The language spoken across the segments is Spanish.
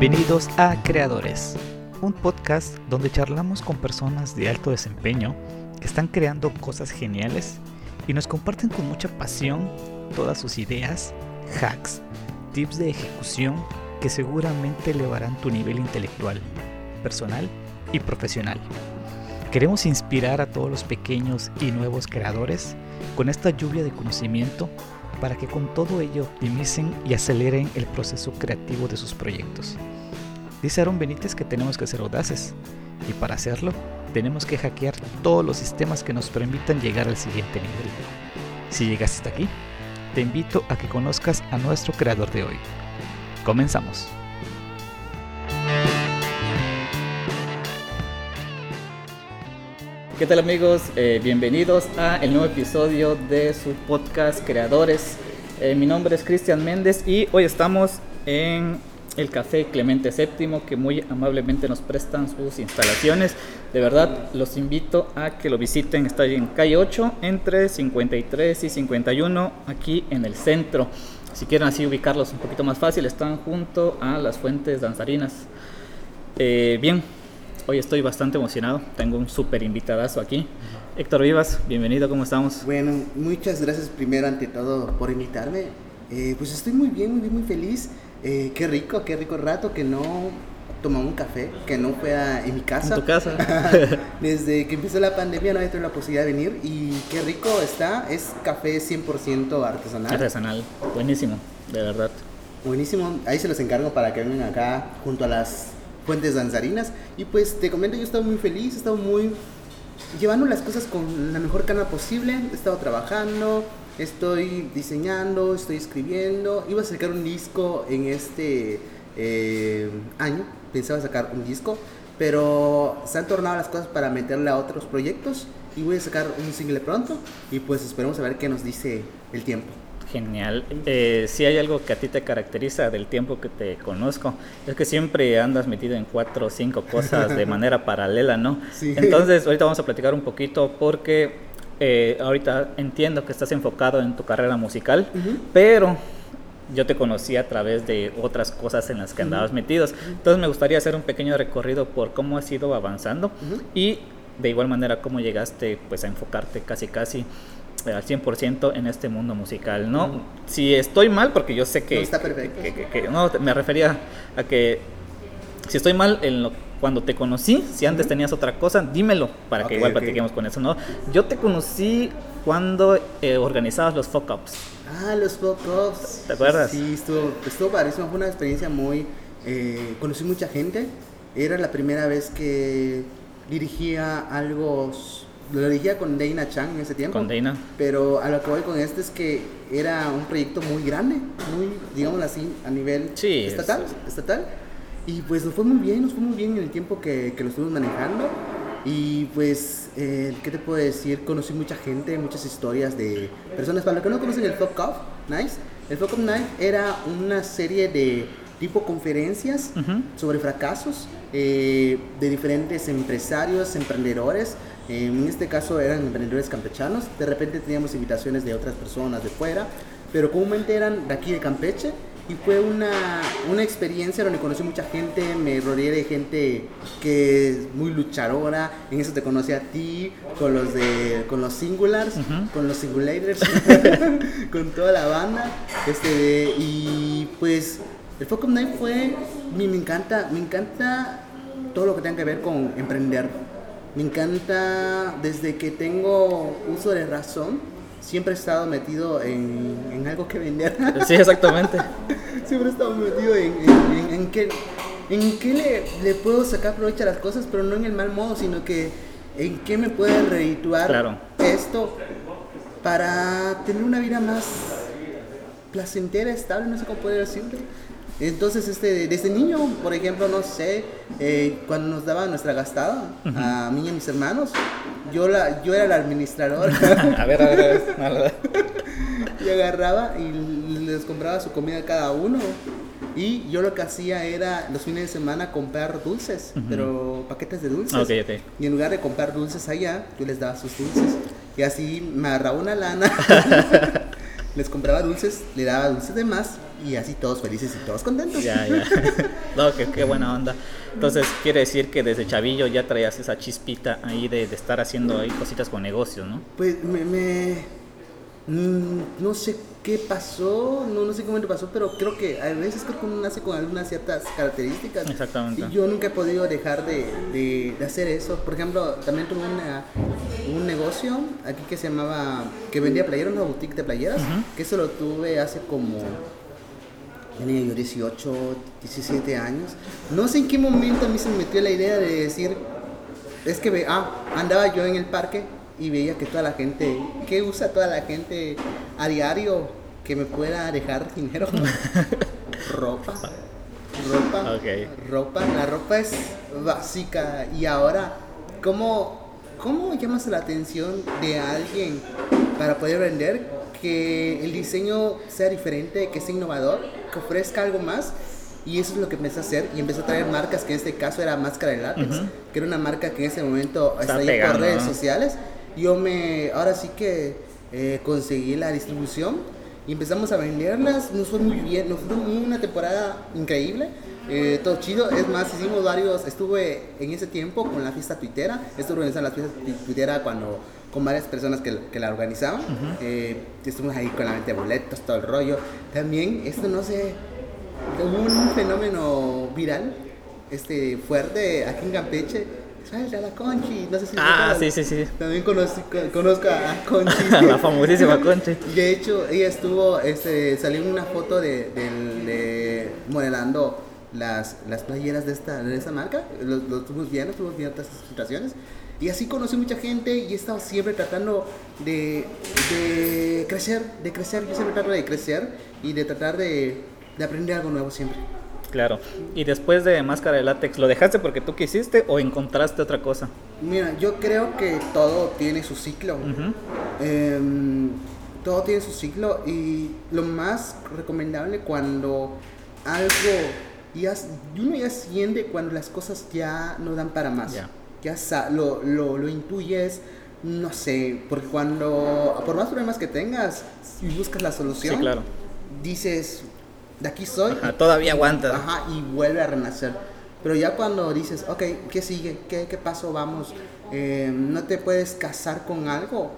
Bienvenidos a Creadores, un podcast donde charlamos con personas de alto desempeño que están creando cosas geniales y nos comparten con mucha pasión todas sus ideas, hacks, tips de ejecución que seguramente elevarán tu nivel intelectual, personal y profesional. Queremos inspirar a todos los pequeños y nuevos creadores con esta lluvia de conocimiento para que con todo ello optimicen y aceleren el proceso creativo de sus proyectos. Dice Aaron Benítez que tenemos que ser audaces y para hacerlo tenemos que hackear todos los sistemas que nos permitan llegar al siguiente nivel. Si llegaste hasta aquí, te invito a que conozcas a nuestro creador de hoy. Comenzamos. ¿Qué tal amigos? Eh, bienvenidos a el nuevo episodio de su podcast Creadores. Eh, mi nombre es Cristian Méndez y hoy estamos en el Café Clemente VII que muy amablemente nos prestan sus instalaciones. De verdad, los invito a que lo visiten. Está en calle 8, entre 53 y 51, aquí en el centro. Si quieren así ubicarlos un poquito más fácil, están junto a las fuentes danzarinas. Eh, bien, Hoy estoy bastante emocionado, tengo un súper invitadazo aquí. Héctor Vivas, bienvenido, ¿cómo estamos? Bueno, muchas gracias primero ante todo por invitarme. Eh, pues estoy muy bien, muy muy feliz. Eh, qué rico, qué rico rato que no tomamos un café, que no fue en mi casa. En tu casa. Desde que empezó la pandemia no había tenido la posibilidad de venir y qué rico está. Es café 100% artesanal. Artesanal, buenísimo, de verdad. Buenísimo, ahí se los encargo para que vengan acá junto a las fuentes danzarinas. Y pues te comento, yo estaba muy feliz, he estado muy llevando las cosas con la mejor calma posible. He estado trabajando, estoy diseñando, estoy escribiendo. Iba a sacar un disco en este eh, año, pensaba sacar un disco, pero se han tornado las cosas para meterle a otros proyectos y voy a sacar un single pronto y pues esperemos a ver qué nos dice el tiempo. Genial. Eh, si hay algo que a ti te caracteriza del tiempo que te conozco, es que siempre andas metido en cuatro o cinco cosas de manera paralela, ¿no? Sí. Entonces, ahorita vamos a platicar un poquito porque eh, ahorita entiendo que estás enfocado en tu carrera musical, pero yo te conocí a través de otras cosas en las que andabas metidos. Entonces, me gustaría hacer un pequeño recorrido por cómo has ido avanzando y de igual manera cómo llegaste pues a enfocarte casi casi al 100% en este mundo musical, ¿no? Si estoy mal, porque yo sé que... No, está perfecto. no, me refería a que si estoy mal en lo, cuando te conocí, si antes tenías otra cosa, dímelo para que igual platiquemos con eso, ¿no? Yo te conocí cuando eh, organizabas los fuck ups. Ah, los fuck ups. ¿Te acuerdas? Sí, estuvo, estuvo padrísimo, fue una experiencia muy... Eh, conocí mucha gente, era la primera vez que dirigía algo lo dirigía con Dana Chang en ese tiempo. Con Dana. Pero a lo que voy con esto es que era un proyecto muy grande, muy, digamos así, a nivel estatal, estatal. Y pues nos fue muy bien, nos fue muy bien en el tiempo que, que lo estuvimos manejando. Y pues, eh, ¿qué te puedo decir? Conocí mucha gente, muchas historias de personas. Para los que no conocen el Fuck Off Nice, el Fuck Off Night era una serie de tipo conferencias sobre fracasos eh, de diferentes empresarios, emprendedores en este caso eran emprendedores campechanos. De repente teníamos invitaciones de otras personas de fuera, pero comúnmente eran de aquí de Campeche. Y fue una, una experiencia donde conocí mucha gente, me rodeé de gente que es muy luchadora. En eso te conocí a ti, con los de con los singulars, con los singulators, con toda la banda. Este, y pues el Focus Night fue, me, me encanta, me encanta todo lo que tenga que ver con emprender me encanta, desde que tengo uso de razón, siempre he estado metido en, algo que vender. Sí, exactamente. siempre he estado metido en, en, que, en qué le, puedo sacar provecho a las cosas, pero no en el mal modo, sino que en qué me puede redituar esto para tener una vida más placentera, estable, no sé cómo poder decirlo. Entonces, este, desde niño, por ejemplo, no sé, eh, cuando nos daba nuestra gastada, a mí y a mis hermanos, yo, la, yo era el administrador. a ver, a ver, a ver. y agarraba y les compraba su comida a cada uno. Y yo lo que hacía era los fines de semana comprar dulces, pero paquetes de dulces. Okay, okay. Y en lugar de comprar dulces allá, yo les daba sus dulces. Y así me agarraba una lana, les compraba dulces, le daba dulces de más y así todos felices y todos contentos. Ya, ya. no, qué, buena onda. Entonces, quiere decir que desde chavillo ya traías esa chispita ahí de, estar haciendo ahí cositas con negocios, ¿no? Pues me, mm, no sé qué pasó, no, no sé cómo te pasó, pero creo que a veces creo que uno nace con algunas ciertas características. Exactamente. Y yo nunca he podido dejar de, de, hacer eso. Por ejemplo, también tuve una, un negocio aquí que se llamaba, que vendía playeras, una boutique de playeras, que eso lo tuve hace como tenía yo 18, 17 años. No sé en qué momento a mí se me metió la idea de decir, es que ah, andaba yo en el parque y veía que toda la gente, ¿qué usa toda la gente a diario que me pueda dejar dinero? ropa. Ropa. Ropa. La ropa es básica. Y ahora, ¿cómo, ¿cómo llamas la atención de alguien para poder vender? Que el diseño sea diferente, que sea innovador, que ofrezca algo más. Y eso es lo que empecé a hacer. Y empecé a traer marcas, que en este caso era Máscara de Látex, que era una marca que en ese momento está, ahí por redes sociales yo me, ahora sí que eh, conseguí la distribución y empezamos a venderlas, nos fue muy bien, nos fue una temporada increíble, eh, todo chido, es más, hicimos varios, estuve en ese tiempo con la fiesta tuitera, estuve organizando la fiesta tuitera cuando con varias personas que, que la organizaban, eh, estuvimos ahí con la venta de boletos, todo el rollo, también esto no sé, hubo un fenómeno viral, este, fuerte aquí en Campeche, a la Conchi, no sé si Ah, sí, sí, sí. También conozco, conozco a Conchi. la famosísima Conchi. De hecho, ella estuvo, este, salió una foto de, de, modelando las, las playeras de esta, de esta marca. Lo, lo estuvimos viendo, estuvimos viendo estas situaciones. Y así conocí mucha gente y he estado siempre tratando de, de crecer, de crecer. Yo siempre trato de crecer y de tratar de, de aprender algo nuevo siempre. Claro. ¿Y después de Máscara de Látex, lo dejaste porque tú quisiste o encontraste otra cosa? Mira, yo creo que todo tiene su ciclo. Em, todo tiene su ciclo y lo más recomendable cuando algo ya, uno ya siente cuando las cosas ya no dan para más. Ya lo, lo, lo intuyes, no sé, porque cuando, por más problemas que tengas, y buscas la solución, sí, claro. dices, de aquí soy. todavía aguanta. Ajá, y vuelve a renacer. Pero ya cuando dices, ok, ¿qué sigue? ¿Qué, qué paso vamos? Eh, no te puedes casar con algo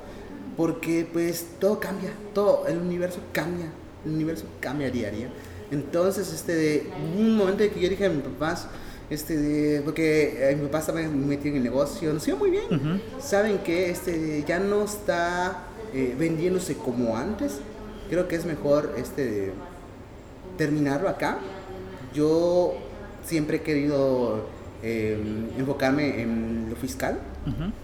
porque pues todo cambia, todo, el universo cambia, el universo cambia día a día. Entonces, este, de un momento que yo dije a mis papás, este, porque eh, mi papá estaba metido en el negocio, nos iba muy bien. Saben que este, ya no está eh, vendiéndose como antes. Creo que es mejor este, terminarlo acá. Yo siempre he querido em, enfocarme en lo fiscal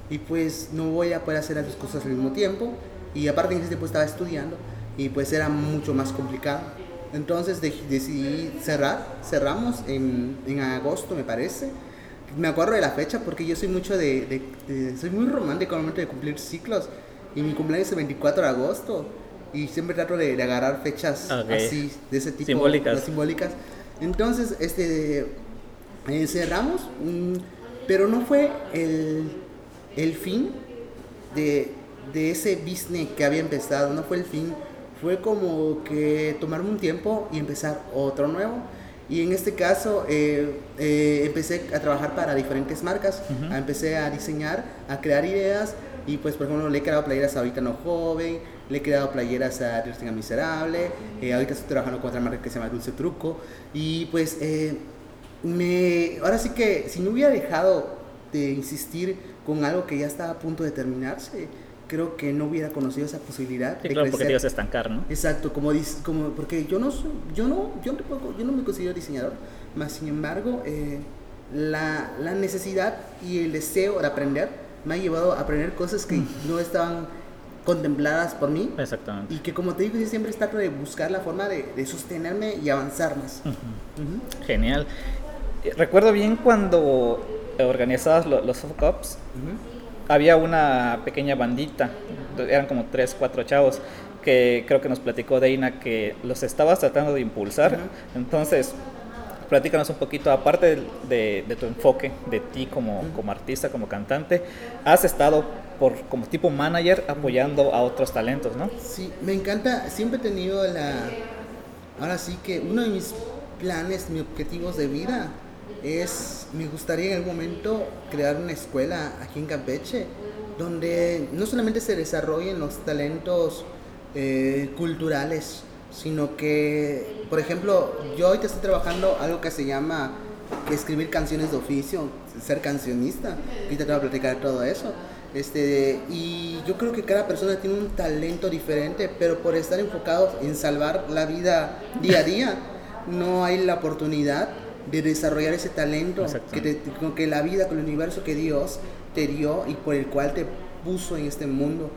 y pues no voy a poder hacer las dos cosas al mismo tiempo y aparte en ese tiempo estaba estudiando y pues era mucho más complicado. Entonces decidí cerrar, cerramos en, en, agosto me parece. Me acuerdo de la fecha porque yo soy mucho de, soy muy romántico al momento de cumplir ciclos y mi cumpleaños es el 24 de agosto y siempre trato de, agarrar fechas así, de ese tipo. Simbólicas. simbólicas. Entonces, este, eh, cerramos, mm, pero no fue el, el fin de, de, ese business que había empezado, no fue el fin, fue como que tomarme un tiempo y empezar otro nuevo. Y en este caso eh, eh, empecé a trabajar para diferentes marcas, empecé a diseñar, a crear ideas y pues por ejemplo le he creado playeras ahorita no joven, le he creado playeras a Tenga Miserable, eh, ahorita estoy trabajando con otra marca que se llama Dulce Truco, y pues me, ahora sí que si no hubiera dejado de insistir con algo que ya estaba a punto de terminarse, creo que no hubiera conocido esa posibilidad de claro, porque te ibas a estancar, ¿no? Exacto, como, como porque yo no yo no, yo no, yo no me considero diseñador, más sin embargo, eh, la, la, necesidad y el deseo de aprender me ha llevado a aprender cosas que mm. no estaban contempladas por mí. Exactamente. Y que como te digo, yo siempre trato de buscar la forma de, de sostenerme y avanzar más. Genial. Eh, recuerdo bien cuando organizabas los soft cups, había una pequeña bandita, eran como tres, cuatro chavos, que creo que nos platicó Deina que los estabas tratando de impulsar. Entonces, platícanos un poquito, aparte de, de, tu enfoque, de ti como, como artista, como cantante, has estado por como tipo manager apoyando a otros talentos, ¿no? Sí, me encanta, siempre he tenido la, ahora sí que uno de mis planes, mis objetivos de vida es, me gustaría en algún momento crear una escuela aquí en Campeche donde no solamente se desarrollen los talentos eh, culturales, sino que, por ejemplo, yo ahorita estoy trabajando algo que se llama escribir canciones de oficio, ser cancionista, ahorita te voy a platicar todo eso. Este, y yo creo que cada persona tiene un talento diferente, pero por estar enfocados en salvar la vida día a día, no hay la oportunidad de desarrollar ese talento que, que la vida, con el universo que Dios te dio y por el cual te puso en este mundo.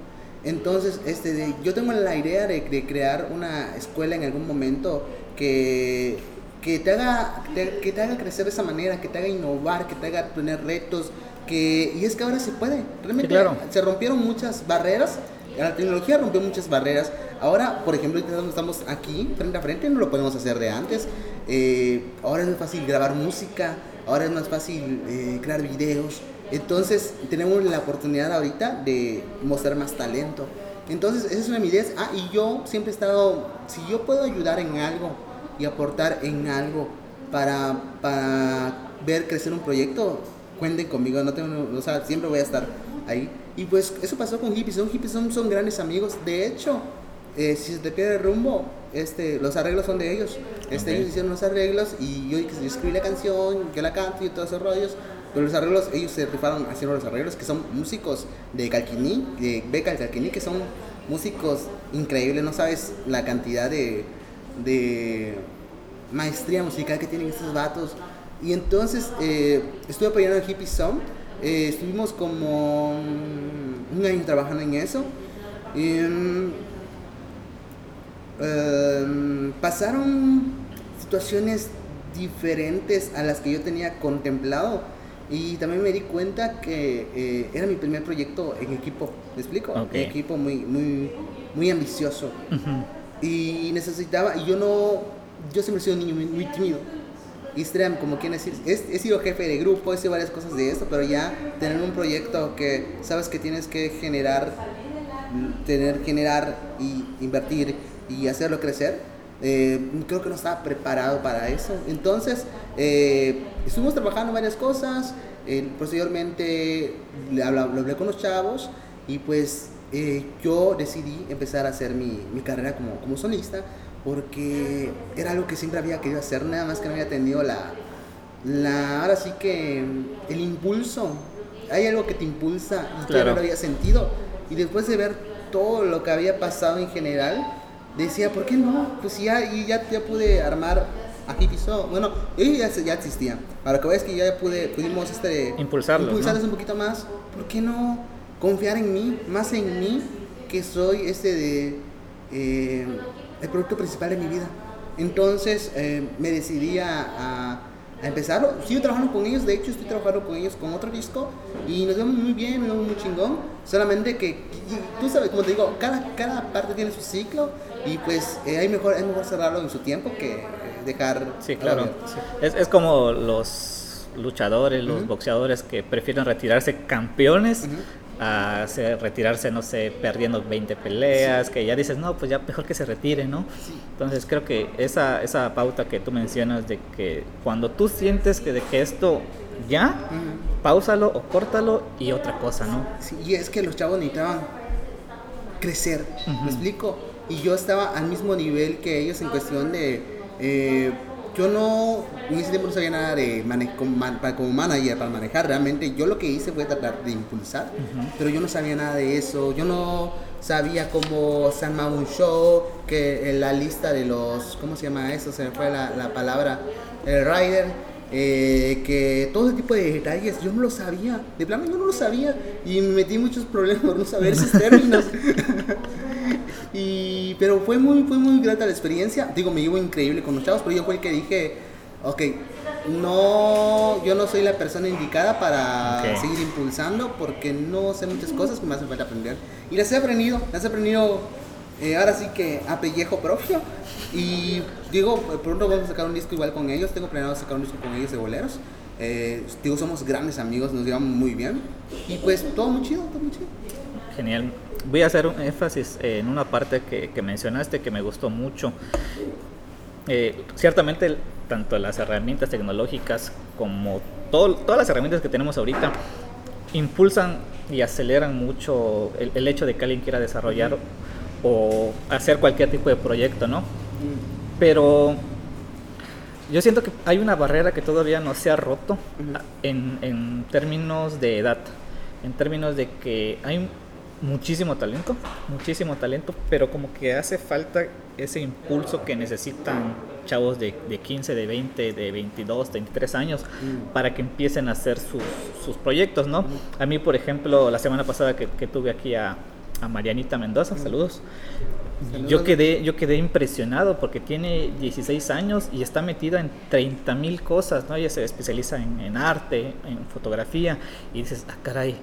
Entonces, este, yo tengo la idea de, crear una escuela en algún momento que, que, te haga, que te haga crecer de esa manera, que te haga innovar, que te haga tener retos, que, y es que ahora se puede. Realmente se rompieron muchas barreras. La tecnología rompió muchas barreras. Ahora, por ejemplo, estamos aquí frente a frente, no lo podemos hacer de antes. Eh, ahora es más fácil grabar música, ahora es más fácil eh, crear videos. Entonces, tenemos la oportunidad ahorita de mostrar más talento. Entonces, esa es una de mis ideas. Ah, y yo siempre he estado, si yo puedo ayudar en algo y aportar en algo para, para ver crecer un proyecto, cuenten conmigo, no tengo, o sea, siempre voy a estar ahí. Y pues eso pasó con Hippies, son Hippies son, son grandes amigos. De hecho, eh, si se te pierde el rumbo, este, los arreglos son de ellos. Este, Ellos hicieron los arreglos y yo, yo escribí la canción, yo la canto y todos esos rollos. Pero los arreglos, ellos se rifaron haciendo los arreglos, que son músicos de Calquiní, de Beca Calquiní, que son músicos increíbles. No sabes la cantidad de, de maestría musical que tienen estos vatos. Y entonces eh, estuve apoyando a Hippie Song. Eh, estuvimos como un año trabajando en eso. Y, mm, em, pasaron situaciones diferentes a las que yo tenía contemplado. Y también me di cuenta que eh, era mi primer proyecto en equipo. ¿Me explico? Un equipo muy, muy, muy ambicioso. Y necesitaba, y yo no, yo siempre he sido un niño muy tímido Instagram, como quien decir, he, sido jefe de grupo, he sido varias cosas de esto, pero ya tener un proyecto que sabes que tienes que generar, tener, generar y invertir y hacerlo crecer, eh, creo que no estaba preparado para eso. Entonces, eh, estuvimos trabajando varias cosas, eh, posteriormente lo hablé con los chavos y pues yo decidí empezar a hacer mi, mi carrera como, como solista porque era algo que siempre había querido hacer, nada más que no había tenido la, la ahora sí que el impulso. Hay algo que te impulsa y claro. no lo había sentido. Y después de ver todo lo que había pasado en general, decía, ¿por qué no? Pues ya, y ya, ya pude armar a Hippie Bueno, ellos ya, ya existían. Para que veas que ya pude, pudimos este, impulsarlos, impulsarlos un poquito más. ¿Por qué no confiar en mí, más en mí, que soy este de... Eh, el producto principal de mi vida. Entonces eh, me decidí a, a, empezar. Sigo trabajando con ellos, de hecho estoy trabajando con ellos con otro disco y nos vemos muy bien, nos vemos muy chingón. Solamente que, tú sabes, como te digo, cada, cada parte tiene su ciclo y pues eh, hay mejor, es mejor cerrarlo en su tiempo que dejar... Sí, claro. Es, es como los luchadores, los boxeadores que prefieren retirarse campeones a retirarse, no sé, perdiendo 20 peleas, que ya dices, no, pues ya mejor que se retire, ¿no? Entonces creo que esa, esa pauta que tú mencionas de que cuando tú sientes que de que esto ya, pausalo o córtalo y otra cosa, ¿no? Sí, y es que los chavos necesitaban crecer, ¿me explico? Y yo estaba al mismo nivel que ellos en cuestión de... Eh, yo no, en ese tiempo no sabía nada de como, como, manager para manejar. Realmente yo lo que hice fue tratar de impulsar, pero yo no sabía nada de eso. Yo no sabía cómo se armaba un show, que en la lista de los, ¿cómo se llama eso? Se me fue la, la palabra, el rider. Eh, que todo ese tipo de detalles yo no lo sabía, de plano yo no lo sabía y me metí muchos problemas por no saber esos términos. Y, pero fue muy, fue muy grata la experiencia. Digo, me llevo increíble con los chavos, pero yo fue el que dije, ok, no, yo no soy la persona indicada para seguir impulsando porque no sé muchas cosas que me hace falta aprender. Y las he aprendido, las he aprendido eh, ahora sí que a pellejo propio. Y digo, pronto vamos a sacar un disco igual con ellos. Tengo planeado sacar un disco con ellos de boleros. Eh, digo, somos grandes amigos, nos llevamos muy bien. Y pues todo muy chido, todo muy chido. Genial voy a hacer un énfasis en una parte que, mencionaste que me gustó mucho. Eh, ciertamente, tanto las herramientas tecnológicas como todas las herramientas que tenemos ahorita impulsan y aceleran mucho el, hecho de que alguien quiera desarrollar o hacer cualquier tipo de proyecto, ¿no? Pero yo siento que hay una barrera que todavía no se ha roto en, en términos de edad, en términos de que hay muchísimo talento, muchísimo talento, pero como que hace falta ese impulso que necesitan chavos de, de 15, de 20, de 22, 23 años mm. para que empiecen a hacer sus, sus proyectos, ¿no? A mí, por ejemplo, la semana pasada que, que tuve aquí a, a Marianita Mendoza, saludos. Yo quedé, yo quedé impresionado porque tiene 16 años y está metida en 30 mil cosas, ¿no? Ella se especializa en, en arte, en fotografía y dices, ah, caray,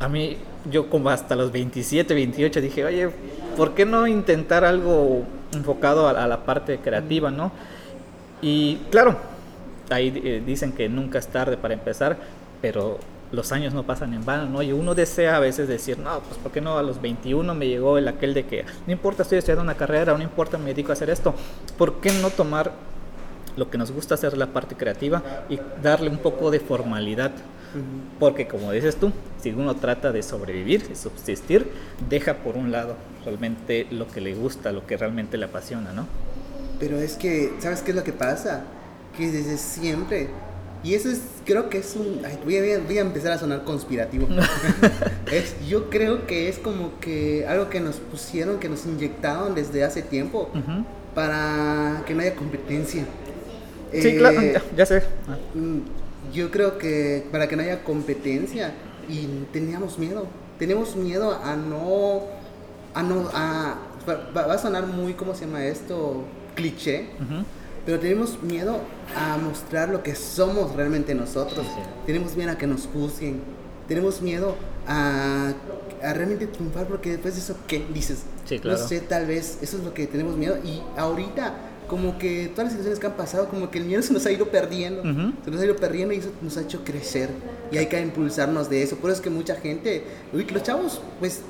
a mí, yo como hasta los 27, 28 dije, oye, ¿por qué no intentar algo enfocado a, la parte creativa, no? Y claro, ahí eh, dicen que nunca es tarde para empezar, pero los años no pasan en vano, ¿no? Y uno desea a veces decir, no, pues ¿por qué no a los 21 me llegó el aquel de que no importa, estoy estudiando una carrera, no importa, me dedico a hacer esto? ¿Por qué no tomar lo que nos gusta hacer la parte creativa y darle un poco de formalidad porque como dices tú, si uno trata de sobrevivir y subsistir, deja por un lado realmente lo que le gusta, lo que realmente le apasiona, ¿no? Pero es que, ¿sabes qué es lo que pasa? Que desde siempre, y eso es, creo que es un, voy, a, empezar a sonar conspirativo. es, yo creo que es como que algo que nos pusieron, que nos inyectaron desde hace tiempo para que no haya competencia. Sí, claro, ya, sé. Mm, yo creo que para que no haya competencia y teníamos miedo, tenemos miedo a no, a no, a, va, a sonar muy, ¿cómo se llama esto? Cliché, pero tenemos miedo a mostrar lo que somos realmente nosotros, tenemos miedo a que nos juzguen, tenemos miedo a, a realmente triunfar porque después de eso, ¿qué dices? No sé, tal vez eso es lo que tenemos miedo. Y ahorita como que todas las situaciones que han pasado, como que el miedo se nos ha ido perdiendo, se nos ha ido perdiendo y eso nos ha hecho crecer. Y hay que impulsarnos de eso. Por eso es que mucha gente, uy, los chavos, pues,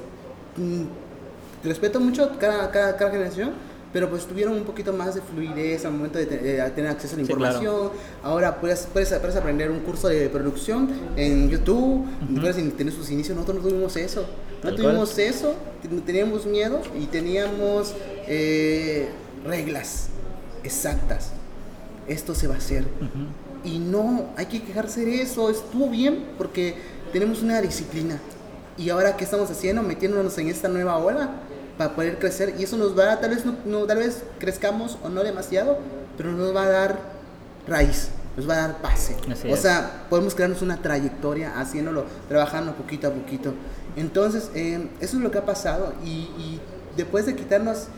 mm, respeto mucho cada, cada, cada, generación, pero pues tuvieron un poquito más de fluidez al momento de, tener acceso a la información. Ahora puedes, puedes, puedes, aprender un curso de producción en YouTube, puedes tener sus inicios. Nosotros no tuvimos eso, no tuvimos eso, teníamos miedo y teníamos eh, reglas exactas. Esto se va a hacer. Y no, hay que quejarse de eso. Estuvo bien porque tenemos una disciplina. Y ahora, ¿qué estamos haciendo? Metiéndonos en esta nueva ola para poder crecer. Y eso nos va a, tal vez, no, tal vez crezcamos o no demasiado, pero nos va a dar raíz, nos va a dar pase. o sea, podemos crearnos una trayectoria haciéndolo, trabajando poquito a poquito. Entonces, eh, eso es lo que ha pasado. Y, y después de quitarnos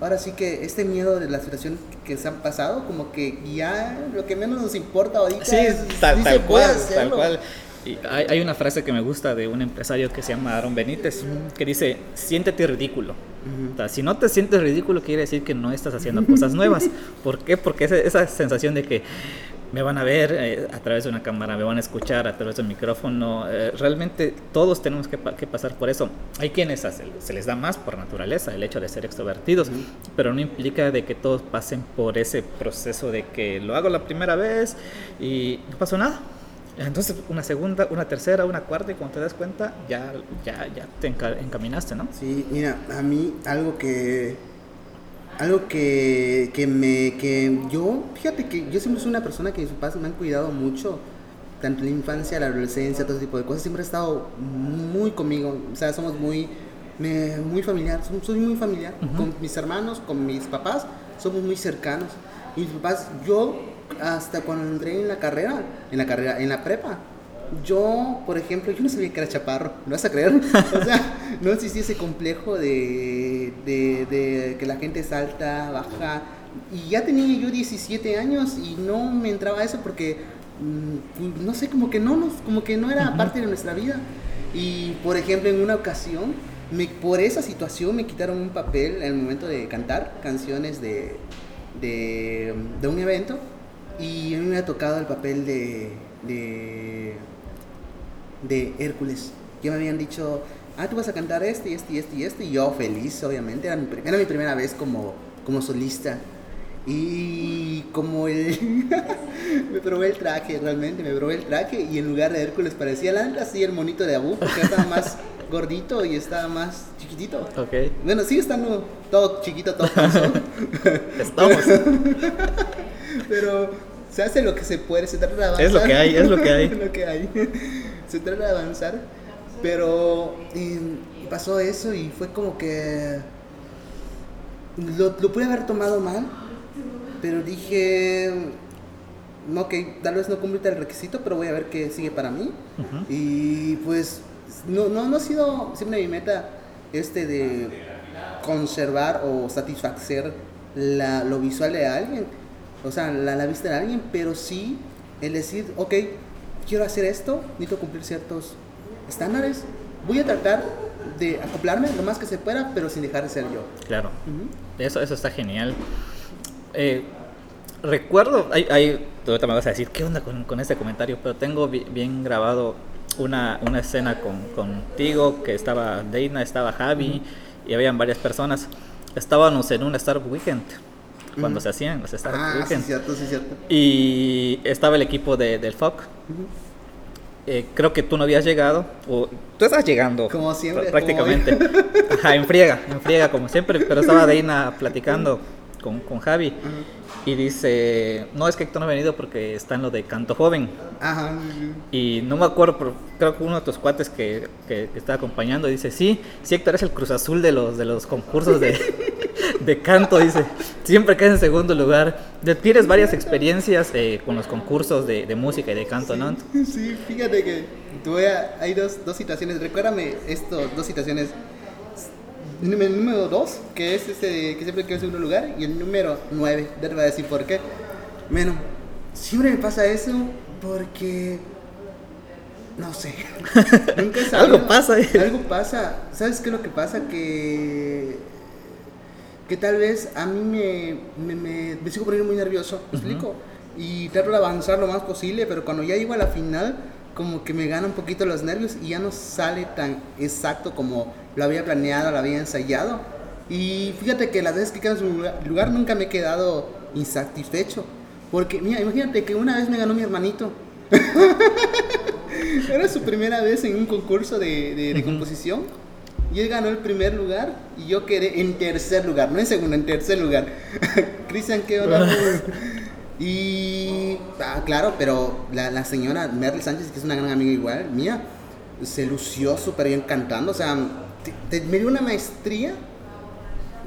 ahora sí que este miedo de la situación que se han pasado, como que ya lo que menos nos importa ahorita sí, es tal, tal cual, tal cual. Y hay, hay, una frase que me gusta de un empresario que se llama Aaron Benítez, que dice, siéntete ridículo. o sea, si no te sientes ridículo, quiere decir que no estás haciendo cosas nuevas. ¿Por qué? Porque esa, esa sensación de que me van a ver eh, a través de una cámara, me van a escuchar a través del micrófono. Eh, realmente todos tenemos que, pasar por eso. Hay quienes se les da más por naturaleza el hecho de ser extrovertidos, pero no implica de que todos pasen por ese proceso de que lo hago la primera vez y no pasó nada. Entonces, una segunda, una tercera, una cuarta, y cuando te das cuenta, ya, ya, ya te encaminaste, ¿no? Sí, mira, a mí algo que algo que, que me que yo fíjate que yo siempre soy una persona que mis papás me han cuidado mucho tanto en la infancia la adolescencia todo ese tipo de cosas. Siempre he estado muy conmigo o sea somos muy muy familiar soy muy familiar con mis hermanos con mis papás somos muy cercanos. Y mis papás yo hasta cuando entré en la carrera en la carrera en la prepa yo, por ejemplo, yo no sabía que era chaparro, ¿no vas a creer? O sea, no existía ese complejo de, de, que la gente salta, baja. Y ya tenía yo 17 años y no me entraba eso porque, mm, no sé, como que no, nos, como que no era parte de nuestra vida. Y, por ejemplo, en una ocasión, me, por esa situación me quitaron un papel en el momento de cantar canciones de, de, de un evento y a mí me ha tocado el papel de, de de Hércules. Ya me habían dicho, ah, tú vas a cantar este y este y este y este. Y yo feliz, obviamente. Era mi, era mi primera vez como, como solista. Y como el. me probé el traje, realmente, me probé el traje. Y en lugar de Hércules parecía la así el monito de Abu, porque estaba más gordito y estaba más chiquitito. Ok. Bueno, sigue estando todo chiquito, todo Estamos. Pero se hace lo que se puede, se trata de avanzar. Es lo que hay, es lo que hay. es lo que hay. Se trata de avanzar. Pero pasó eso y fue como que. Lo, lo pude haber tomado mal, pero dije. Ok, tal vez no cumple el requisito, pero voy a ver qué sigue para mí. Y pues. No, no, no ha sido siempre mi meta este de conservar o satisfacer la, lo visual de alguien o sea, la, la vista de alguien, pero sí el decir, ok, quiero hacer esto, necesito cumplir ciertos estándares, voy a tratar de acoplarme lo más que se pueda, pero sin dejar de ser yo. Claro, eso, eso está genial. Eh, recuerdo, hay, hay, tú me vas a decir, ¿qué onda con, con este comentario? Pero tengo bien grabado una, una escena con, contigo, que estaba Deina, estaba Javi, y habían varias personas. Estábamos en un Startup Weekend cuando se hacían los Star ah, Sí, cierto, sí, cierto. Y estaba el equipo de, del FOC. Eh, creo que tú no habías llegado, o tú estás llegando. Como siempre. Prácticamente. Ajá, en friega, en friega, como siempre. Pero estaba Deina platicando con, con Javi. Y dice, no, es que Héctor no ha venido porque está en lo de canto joven. Ajá. Y no me acuerdo, pero creo que uno de tus cuates que, que, está acompañando dice, sí, sí, Héctor es el Cruz Azul de los, de los concursos de, de canto, dice. Siempre queda en segundo lugar. Tienes varias experiencias eh, con los concursos de, de, música y de canto, ¿no? Sí, fíjate que tuve, hay dos, dos situaciones. Recuérdame esto, dos situaciones el número 2, que es ese que siempre queda en segundo lugar, y el número 9, ya te voy a decir por qué. Bueno, siempre me pasa eso porque. No sé. Nunca he algo pasa. Eh. Algo pasa. ¿Sabes qué es lo que pasa? Que. Que tal vez a mí me, me, me, sigo poniendo muy nervioso. ¿Me explico? Y trato de avanzar lo más posible, pero cuando ya llego a la final, como que me gana un poquito los nervios y ya no sale tan exacto como lo había planeado, lo había ensayado. Y fíjate que las veces que quedo en su lugar, nunca me he quedado insatisfecho. Porque, mira, imagínate que una vez me ganó mi hermanito. Era su primera vez en un concurso de, de, composición. Y él ganó el primer lugar y yo quedé en tercer lugar, no en segundo, en tercer lugar. Cristian, ¿qué onda? y, ah, claro, pero la, la señora Merle Sánchez, que es una gran amiga igual, mía, se lució súper bien cantando. O sea, me dio una maestría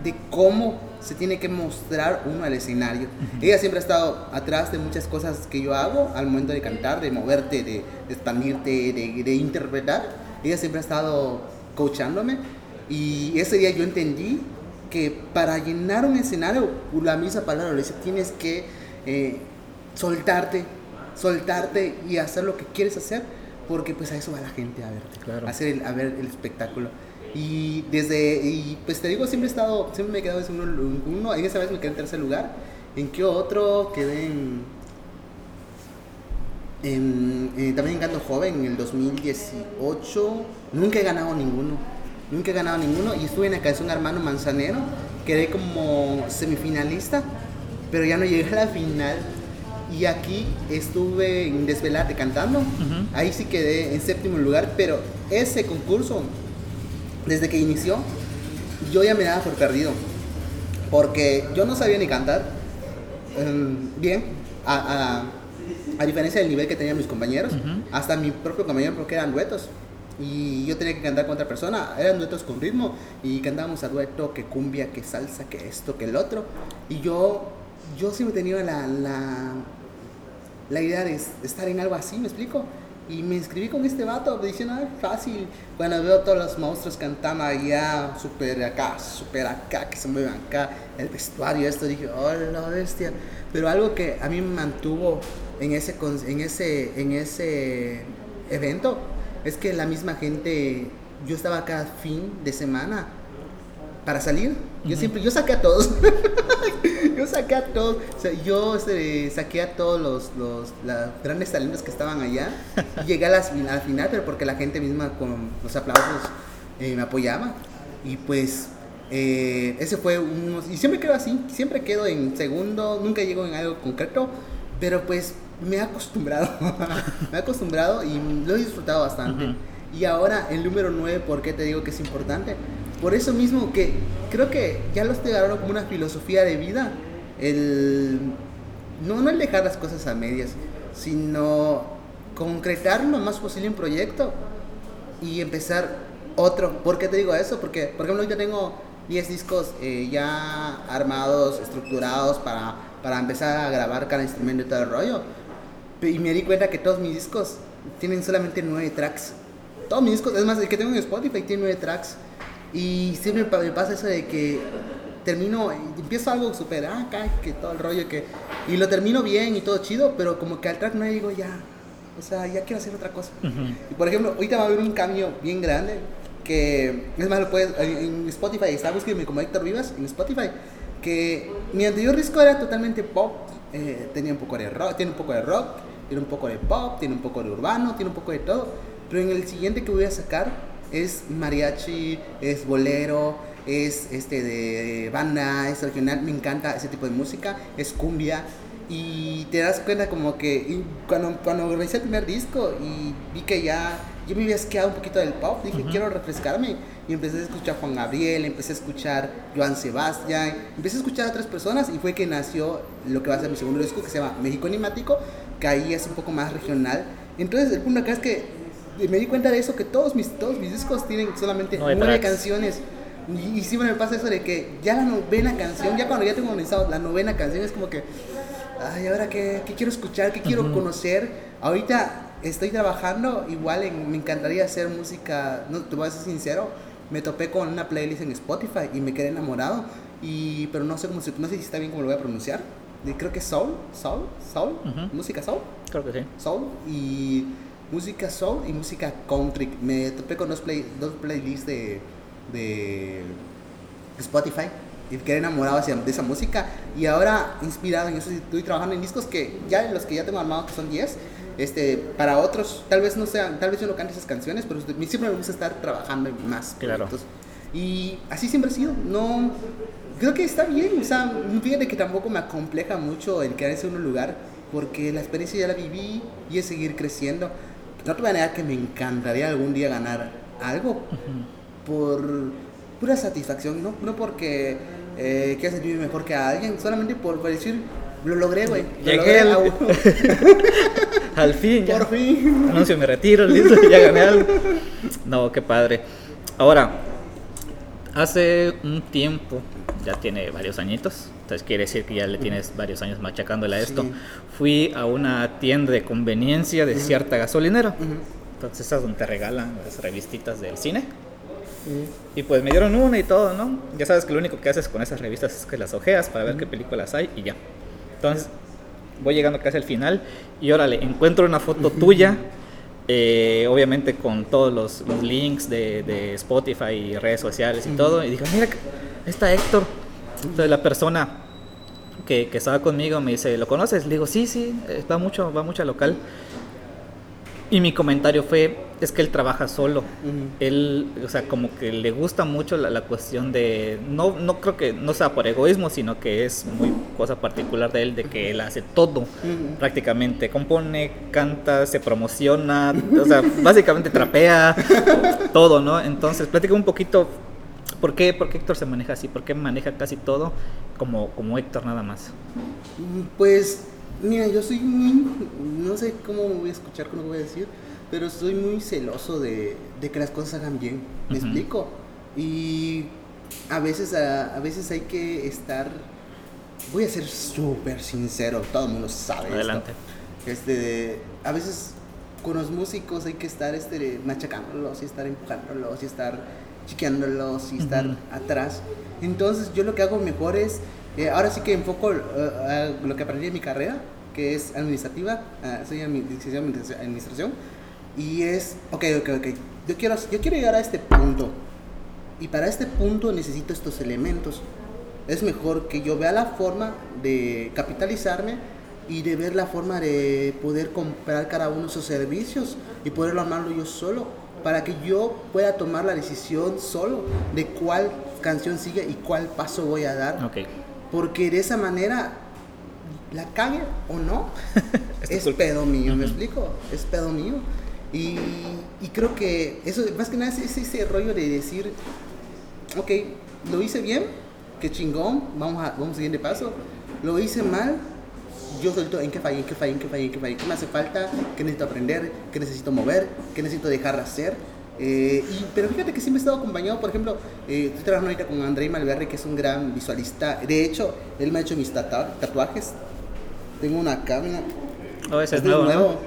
de cómo se tiene que mostrar uno al escenario. Ella siempre ha estado atrás de muchas cosas que yo hago al momento de cantar, de moverte, de, expandirte, de, interpretar. Ella siempre ha estado coachándome y ese día yo entendí que para llenar un escenario, la misma palabra lo dice, tienes que eh, soltarte, soltarte y hacer lo que quieres hacer, porque pues a eso va la gente a verte, a, hacer a ver el espectáculo. Y desde, y pues te digo, siempre he estado, siempre me he quedado en uno, uno en esa vez me quedé en tercer lugar. ¿En qué otro? Quedé en, en también en Joven en el 2018. Nunca he ganado ninguno. Nunca he ganado ninguno. Y estuve en la canción Hermano Manzanero. Quedé como semifinalista, pero ya no llegué a la final. Y aquí estuve en Desvelate cantando. Ahí sí quedé en séptimo lugar, pero ese concurso desde que inició, yo ya me daba por perdido. Porque yo no sabía ni cantar em, bien, a, a, diferencia del nivel que tenían mis compañeros, hasta mi propio compañero, porque eran duetos. Y yo tenía que cantar con otra persona, eran duetos con ritmo, y cantábamos a dueto, que cumbia, que salsa, que esto, que el otro. Y yo, yo siempre tenía la, la, la idea de estar en algo así, ¿me explico? Y me inscribí con este vato diciendo, ah, fácil. Cuando veo todos los monstruos cantando allá, súper acá, súper acá, que se mueven acá, el vestuario, esto, dije, oh la bestia. Pero algo que a mí me mantuvo en ese, en ese, en ese evento es que la misma gente, yo estaba cada fin de semana para salir. Yo siempre, yo saqué a todos. yo saqué a todos. yo este, saqué a todos los, los grandes talentos que estaban allá. Y llegué a la, final, pero porque la gente misma con los aplausos eh, me apoyaba. Y pues Eh, ese fue uno, y siempre quedo así, siempre quedo en segundo, nunca llego en algo concreto, pero pues me he acostumbrado, me he acostumbrado y lo he disfrutado bastante. Y ahora el número 9, ¿por qué te digo que es importante? Por eso mismo que creo que ya lo estoy agarrando como una filosofía de vida, el no, no el dejar las cosas a medias, sino concretar lo más posible un proyecto y empezar otro. ¿Por qué te digo eso? Porque, por ejemplo, yo tengo 10 discos eh, ya armados, estructurados para, para empezar a grabar cada instrumento y todo el rollo. Y me di cuenta que todos mis discos tienen solamente 9 tracks. Todos mis discos, es más, el que tengo en Spotify tiene 9 tracks. Y siempre me pasa eso de que termino, empiezo algo súper, ah, que todo el rollo, que, y lo termino bien y todo chido, pero como que al track no digo ya, o sea, ya quiero hacer otra cosa. Y por ejemplo, ahorita va a haber un cambio bien grande, que es más, lo puedes, en Spotify, está buscándome como Héctor Vivas, en Spotify, que mi anterior disco era totalmente pop, eh, tenía un poco de rock, tiene un poco de rock, tiene un poco de pop, tiene un poco de urbano, tiene un poco de todo, pero en el siguiente que voy a sacar es mariachi, es bolero, es este de banda, es regional, me encanta ese tipo de música, es cumbia. Y te das cuenta como que cuando, cuando organizé el primer disco y vi que ya yo me había esqueado un poquito del pop, dije quiero refrescarme y empecé a escuchar Juan Gabriel, empecé a escuchar Joan Sebastián, empecé a escuchar a otras personas y fue que nació lo que va a ser mi segundo disco que se llama México Animático, ahí es un poco más regional. Entonces el punto acá es que me di cuenta de eso, que todos mis, todos mis discos tienen solamente nueve canciones. Y, siempre me pasa eso de que ya la novena canción, ya cuando ya tengo organizado la novena canción, es como que, ay, ahora qué, qué quiero escuchar, qué quiero conocer. Ahorita estoy trabajando, igual me encantaría hacer música, no te voy a ser sincero, me topé con una playlist en Spotify y me quedé enamorado, y, pero no sé, cómo, no sé si está bien cómo lo voy a pronunciar. Creo que soul, soul, soul, música soul. Creo que sí. Soul y música soul y música country. Me topé con dos, play, dos playlists de de Spotify y quedé enamorado de esa música y ahora inspirado en eso estoy trabajando en discos que ya los que ya tengo armados que son 10 este para otros tal vez no sean tal vez yo no cante esas canciones pero siempre me gusta estar trabajando en más claro. y así siempre ha sido no creo que está bien o sea fíjate que tampoco me acompleja mucho el quedarse en un lugar porque la experiencia ya la viví y es seguir creciendo no te voy a negar que me encantaría algún día ganar algo por pura satisfacción, ¿no? No porque eh, quiera sentirme mejor que a alguien, solamente por, decir, lo logré, güey. Llegué al... al fin, ya. Por fin. Anuncio, me retiro, listo, ya gané algo. No, qué padre. Ahora, hace un tiempo, ya tiene varios añitos, entonces quiere decir que ya le tienes varios años machacándole a esto. Fui a una tienda de conveniencia de cierta gasolinera. Entonces, esas donde te regalan las revistitas del cine. Y pues me dieron una y todo, ¿no? Ya sabes que lo único que haces con esas revistas es que las ojeas para ver qué películas hay y ya. Entonces voy llegando casi al final y órale, encuentro una foto tuya, eh, obviamente con todos los, links de, Spotify y redes sociales y todo. Y dije, mira, ahí está Héctor. Entonces la persona que, que, estaba conmigo me dice, ¿lo conoces? Le digo, sí, sí, va mucho, va mucho al local. Y mi comentario fue, es que él trabaja solo. Él, o sea, como que le gusta mucho la, cuestión de, no, no creo que no sea por egoísmo, sino que es muy cosa particular de él, de que él hace todo prácticamente. Compone, canta, se promociona, o sea, básicamente trapea, todo, ¿no? Entonces, platica un poquito, ¿por qué, ¿por qué Héctor se maneja así? ¿Por qué maneja casi todo como, como Héctor nada más? Pues Mira, yo soy muy, no sé cómo me voy a escuchar que voy a decir, pero soy muy celoso de, que las cosas hagan bien. ¿Me explico? Y a veces, a, veces hay que estar, voy a ser súper sincero, todo el mundo sabe. Adelante. Este, a veces con los músicos hay que estar este, machacándolos y estar empujándolos y estar chiqueándolos y estar atrás. Entonces yo lo que hago mejor es eh, ahora sí que enfoco uh, lo que aprendí en mi carrera, que es administrativa, uh, soy en administración, y es, ok, ok, ok, yo quiero, yo quiero llegar a este punto, y para este punto necesito estos elementos. Es mejor que yo vea la forma de capitalizarme y de ver la forma de poder comprar cada uno de esos servicios y poderlo armarlo yo solo para que yo pueda tomar la decisión solo de cuál canción sigue y cuál paso voy a dar. Porque de esa manera, la cague o no, es pedo mío, ¿me explico? Es pedo mío. Y, y, creo que eso, más que nada, es ese rollo de decir, ok, lo hice bien, qué chingón, vamos a, vamos siguiente paso. Lo hice mal, yo suelto en qué fallé, en qué fallé, en qué fallé, en qué fallé, qué me hace falta, qué necesito aprender, qué necesito mover, qué necesito dejar de hacer. Eh, y, pero fíjate que siempre he estado acompañado, por ejemplo, eh, estoy trabajando ahorita con André Malverre, que es un gran visualista. De hecho, él me ha hecho mis tatuajes. Tengo una cámara. Oh, ese es este nuevo.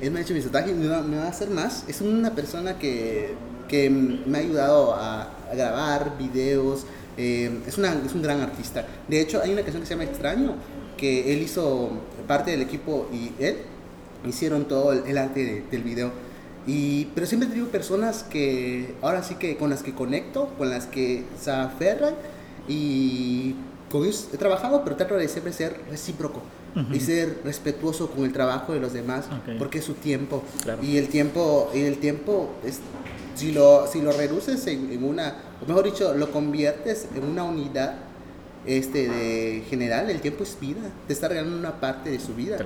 Él me ha hecho mis tatuajes y me va, a hacer más. Es una persona que, que me ha ayudado a, a grabar videos. Eh, es, una, es un gran artista. De hecho, hay una canción que se llama Extraño, que él hizo parte del equipo y él hicieron todo el, arte del video. Y, pero siempre he tenido personas que ahora sí que con las que conecto, con las que se aferran y con ellos he trabajado, pero trato de siempre ser recíproco y ser respetuoso con el trabajo de los demás, porque es su tiempo. Y el tiempo, y el tiempo es, si lo, si lo reduces en, en, una, o mejor dicho, lo conviertes en una unidad, este, de general, el tiempo es vida, te está regalando una parte de su vida.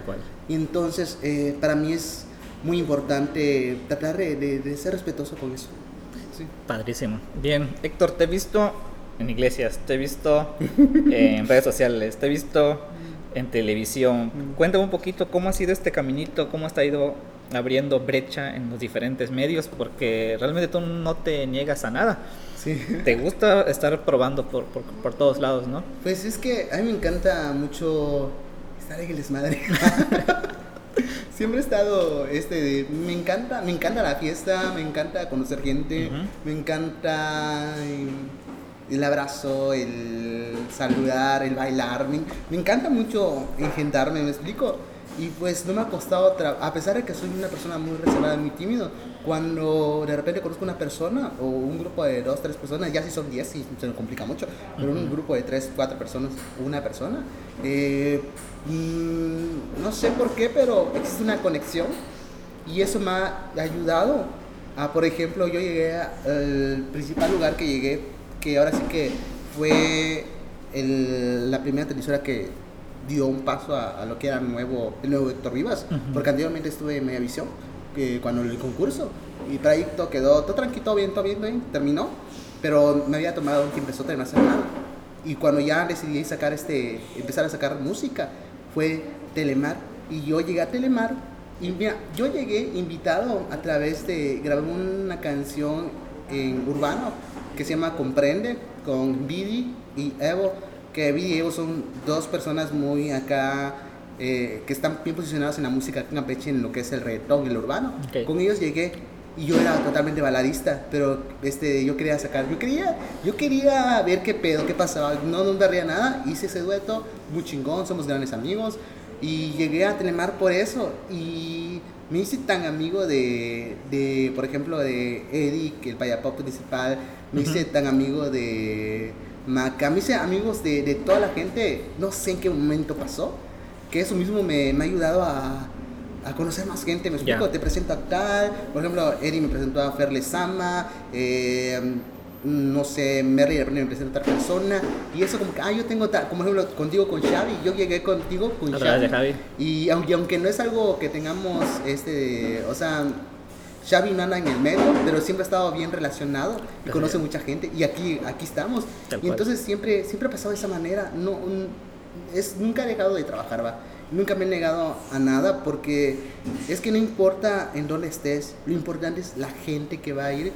Y entonces, eh, para mí es muy importante tratar de, ser respetuoso con eso. Padrísimo. Bien, Héctor, te he visto en iglesias, te he visto en redes sociales, te he visto en televisión. Cuéntame un poquito cómo ha sido este caminito, cómo has ido abriendo brecha en los diferentes medios, porque realmente tú no te niegas a nada. Te gusta estar probando por, por, todos lados, ¿no? Pues es que a mí me encanta mucho estar en el desmadre. Siempre he estado, este, me encanta, me encanta la fiesta, me encanta conocer gente, me encanta el abrazo, el saludar, el bailar, me, me encanta mucho engendarme, ¿me explico? Y pues no me ha costado, a pesar de que soy una persona muy reservada, muy tímido, cuando de repente conozco una persona o un grupo de dos, tres personas, ya si son diez y se me complica mucho, pero un grupo de tres, cuatro personas, una persona, eh, mm, no sé por qué, pero existe una conexión y eso me ha ayudado a, por ejemplo, yo llegué al principal lugar que llegué, que ahora sí que fue el, la primera televisora que dio un paso a, lo que era nuevo, el nuevo Héctor Vivas, porque anteriormente estuve en Mediavisión, que cuando el concurso, y trayecto quedó todo tranquilo, todo bien, todo bien, bien, terminó, pero me había tomado un tiempo de no hacer nada. Y cuando ya decidí sacar este, empezar a sacar música, fue Telemar. Y yo llegué a Telemar, y mira, yo llegué invitado a través de, grabé una canción en Urbano, que se llama Comprende, con Vidi y Evo que Evi y Evo son dos personas muy acá eh, que están bien posicionadas en la música campeche, en lo que es el reggaetón, el urbano. Con ellos llegué y yo era totalmente baladista, pero este, yo quería sacar, yo quería, yo quería ver qué pedo, qué pasaba, no, no daría nada, hice ese dueto, muy chingón, somos grandes amigos, y llegué a Telemar por eso, y me hice tan amigo de, de por ejemplo, de Eddie, el payapop principal, me hice tan amigo de Maca, me hice amigos de, de, toda la gente, no sé en qué momento pasó, que eso mismo me, me ha ayudado a, a, conocer más gente, me explico, te presento a tal, por ejemplo, Eddie me presentó a Ferle Sama, eh, no sé, Merry de me presentó a otra persona, y eso como que, ah, yo tengo tal, como ejemplo, contigo con Xavi, yo llegué contigo con Xavi, Y aunque, aunque no es algo que tengamos, este, o sea, Xavi no anda en el medio, pero siempre ha estado bien relacionado y conoce mucha gente y aquí, aquí estamos. y entonces siempre, siempre ha pasado de esa manera. No, es, nunca he dejado de trabajar, va. Nunca me he negado a nada porque es que no importa en dónde estés, lo importante es la gente que va a ir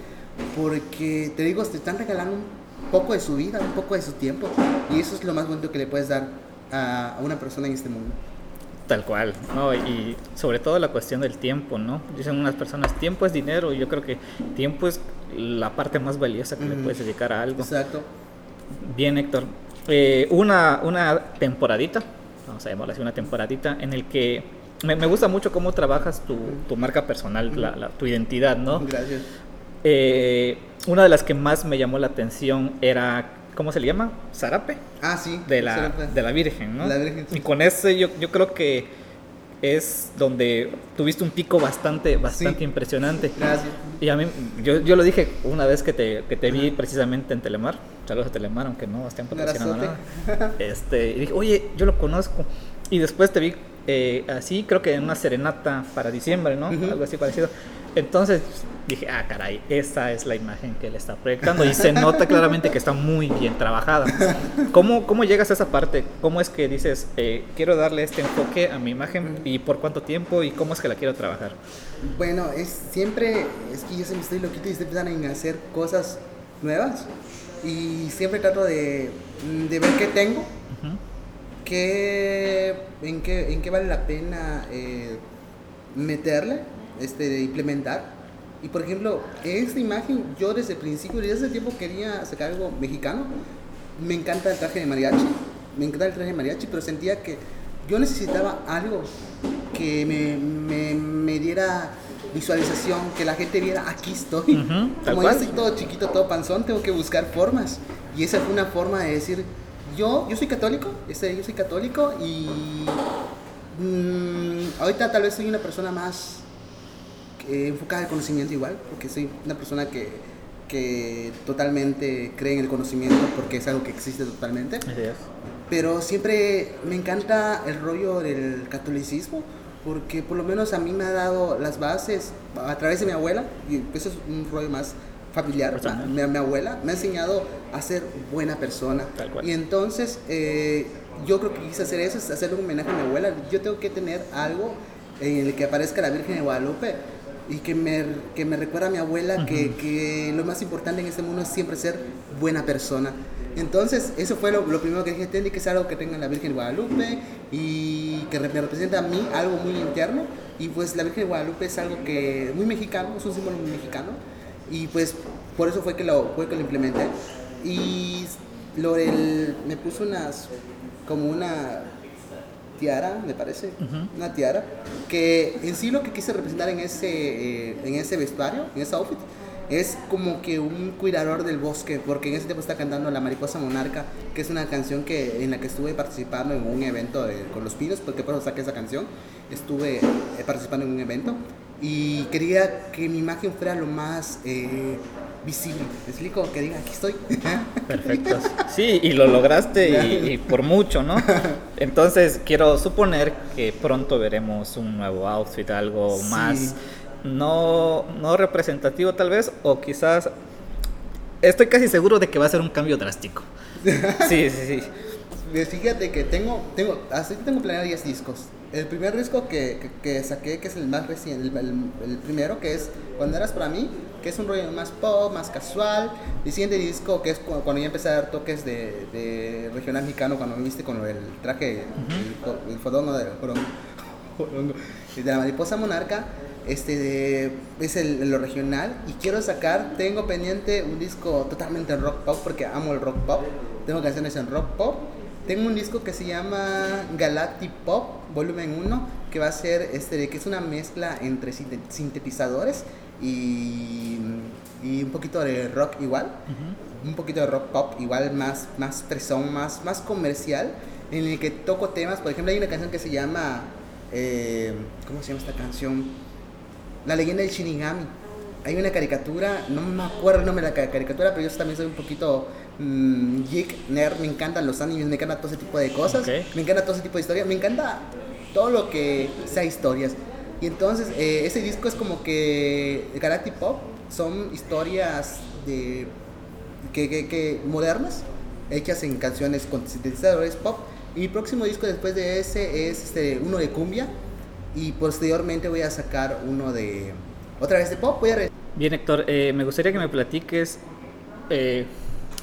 porque te digo, te están regalando un poco de su vida, un poco de su tiempo y eso es lo más bonito que le puedes dar a una persona en este mundo. Tal cual, ¿no? Y sobre todo la cuestión del tiempo, ¿no? Dicen unas personas, tiempo es dinero, y yo creo que tiempo es la parte más valiosa que le puedes dedicar a algo. Exacto. Bien, Héctor. Eh, una, una temporadita, vamos a llamarla así, una temporadita, en el que me, me gusta mucho cómo trabajas tu, tu marca personal, la, tu identidad, ¿no? Gracias. Eh, una de las que más me llamó la atención era ¿cómo se le llama? Zarape. Ah, sí. De la, de la Virgen, ¿no? La Virgen. Y con ese yo, yo creo que es donde tuviste un pico bastante, bastante impresionante. Gracias. Y a mí, yo, yo lo dije una vez que te, que te vi precisamente en Telemar, saludos a Telemar, aunque no estén patrocinando nada. Este, y dije, oye, yo lo conozco. Y después te vi eh, así, creo que en una serenata para diciembre, ¿no? Algo así parecido. Entonces dije, ah, caray, esa es la imagen que él está proyectando y se nota claramente que está muy bien trabajada. ¿Cómo, cómo llegas a esa parte? ¿Cómo es que dices, eh, quiero darle este enfoque a mi imagen y por cuánto tiempo y cómo es que la quiero trabajar? Bueno, es siempre, es que yo siempre estoy loquito y estoy pensando en hacer cosas nuevas y siempre trato de, de ver qué tengo, qué, en, qué, en qué vale la pena eh, meterle este, implementar. Y por ejemplo, esta imagen, yo desde el principio, desde hace tiempo quería sacar algo mexicano. Me encanta el traje de mariachi, me encanta el traje de mariachi, pero sentía que yo necesitaba algo que me, me, me diera visualización, que la gente viera, aquí estoy. Como yo soy todo chiquito, todo panzón, tengo que buscar formas. Y esa fue una forma de decir, yo, yo soy católico, este, yo soy católico y mm, ahorita tal vez soy una persona más eh, enfocada al conocimiento igual, porque soy una persona que, que totalmente cree en el conocimiento porque es algo que existe totalmente. Pero siempre me encanta el rollo del catolicismo porque por lo menos a mí me ha dado las bases a través de mi abuela, y eso es un rollo más familiar, mi, mi, abuela me ha enseñado a ser buena persona. Y entonces eh, yo creo que quise hacer eso, es hacer un homenaje a mi abuela. Yo tengo que tener algo en el que aparezca la Virgen de Guadalupe y que me, que me recuerda a mi abuela que, que, lo más importante en este mundo es siempre ser buena persona. Entonces, eso fue lo, lo primero que dije, tiene que ser algo que tenga la Virgen de Guadalupe y que me representa a mí algo muy interno. Y pues la Virgen de Guadalupe es algo que muy mexicano, es un símbolo muy mexicano. Y pues por eso fue que lo, fue que lo implementé. Y lo me puso unas, como una tiara, me parece, una tiara, que en sí lo que quise representar en ese, eh, en ese vestuario, en ese outfit, es como que un cuidador del bosque, porque en ese tiempo está cantando La Mariposa Monarca, que es una canción que, en la que estuve participando en un evento con los pinos, porque por eso saqué esa canción, estuve eh, participando en un evento y quería que mi imagen fuera lo más... Eh, visible. ¿Me explico? Que diga, aquí estoy. Perfecto. Sí, y lo lograste y, por mucho, ¿no? Entonces, quiero suponer que pronto veremos un nuevo outfit, algo más no, no representativo tal vez, o quizás... Estoy casi seguro de que va a ser un cambio drástico. Sí, sí, sí. Fíjate que tengo, tengo, así tengo planeado 10 discos. El primer disco que, que, saqué, que es el más reciente, el, el, primero, que es Cuando eras para mí, que es un rollo más pop, más casual. El siguiente disco, que es cuando, ya empecé a dar toques de, de regional mexicano, cuando me viste con el traje, el, fodongo de, de la mariposa monarca, este es el, lo regional. Y quiero sacar, tengo pendiente un disco totalmente en rock pop porque amo el rock pop, tengo canciones en rock pop, tengo un disco que se llama Galactic Pop volumen 1 que va a ser este que es una mezcla entre sintetizadores y, y un poquito de rock igual, un poquito de rock pop igual más, más fresón, más, más comercial, en el que toco temas, por ejemplo hay una canción que se llama, eh, ¿cómo se llama esta canción? La leyenda del Shinigami. Hay una caricatura, no me acuerdo el nombre de la caricatura, pero yo también soy un poquito mmm, geek, nerd, me encantan los animes, me encanta todo ese tipo de cosas, me encanta todo ese tipo de historias, me encanta todo lo que sea historias. Y entonces eh, ese disco es como que Galactic Pop son historias de que, que, modernas hechas en canciones con sintetizadores pop. Y mi próximo disco después de ese es este, uno de cumbia y posteriormente voy a sacar uno de otra vez de pop. Voy a Bien Héctor, eh, me gustaría que me platiques eh,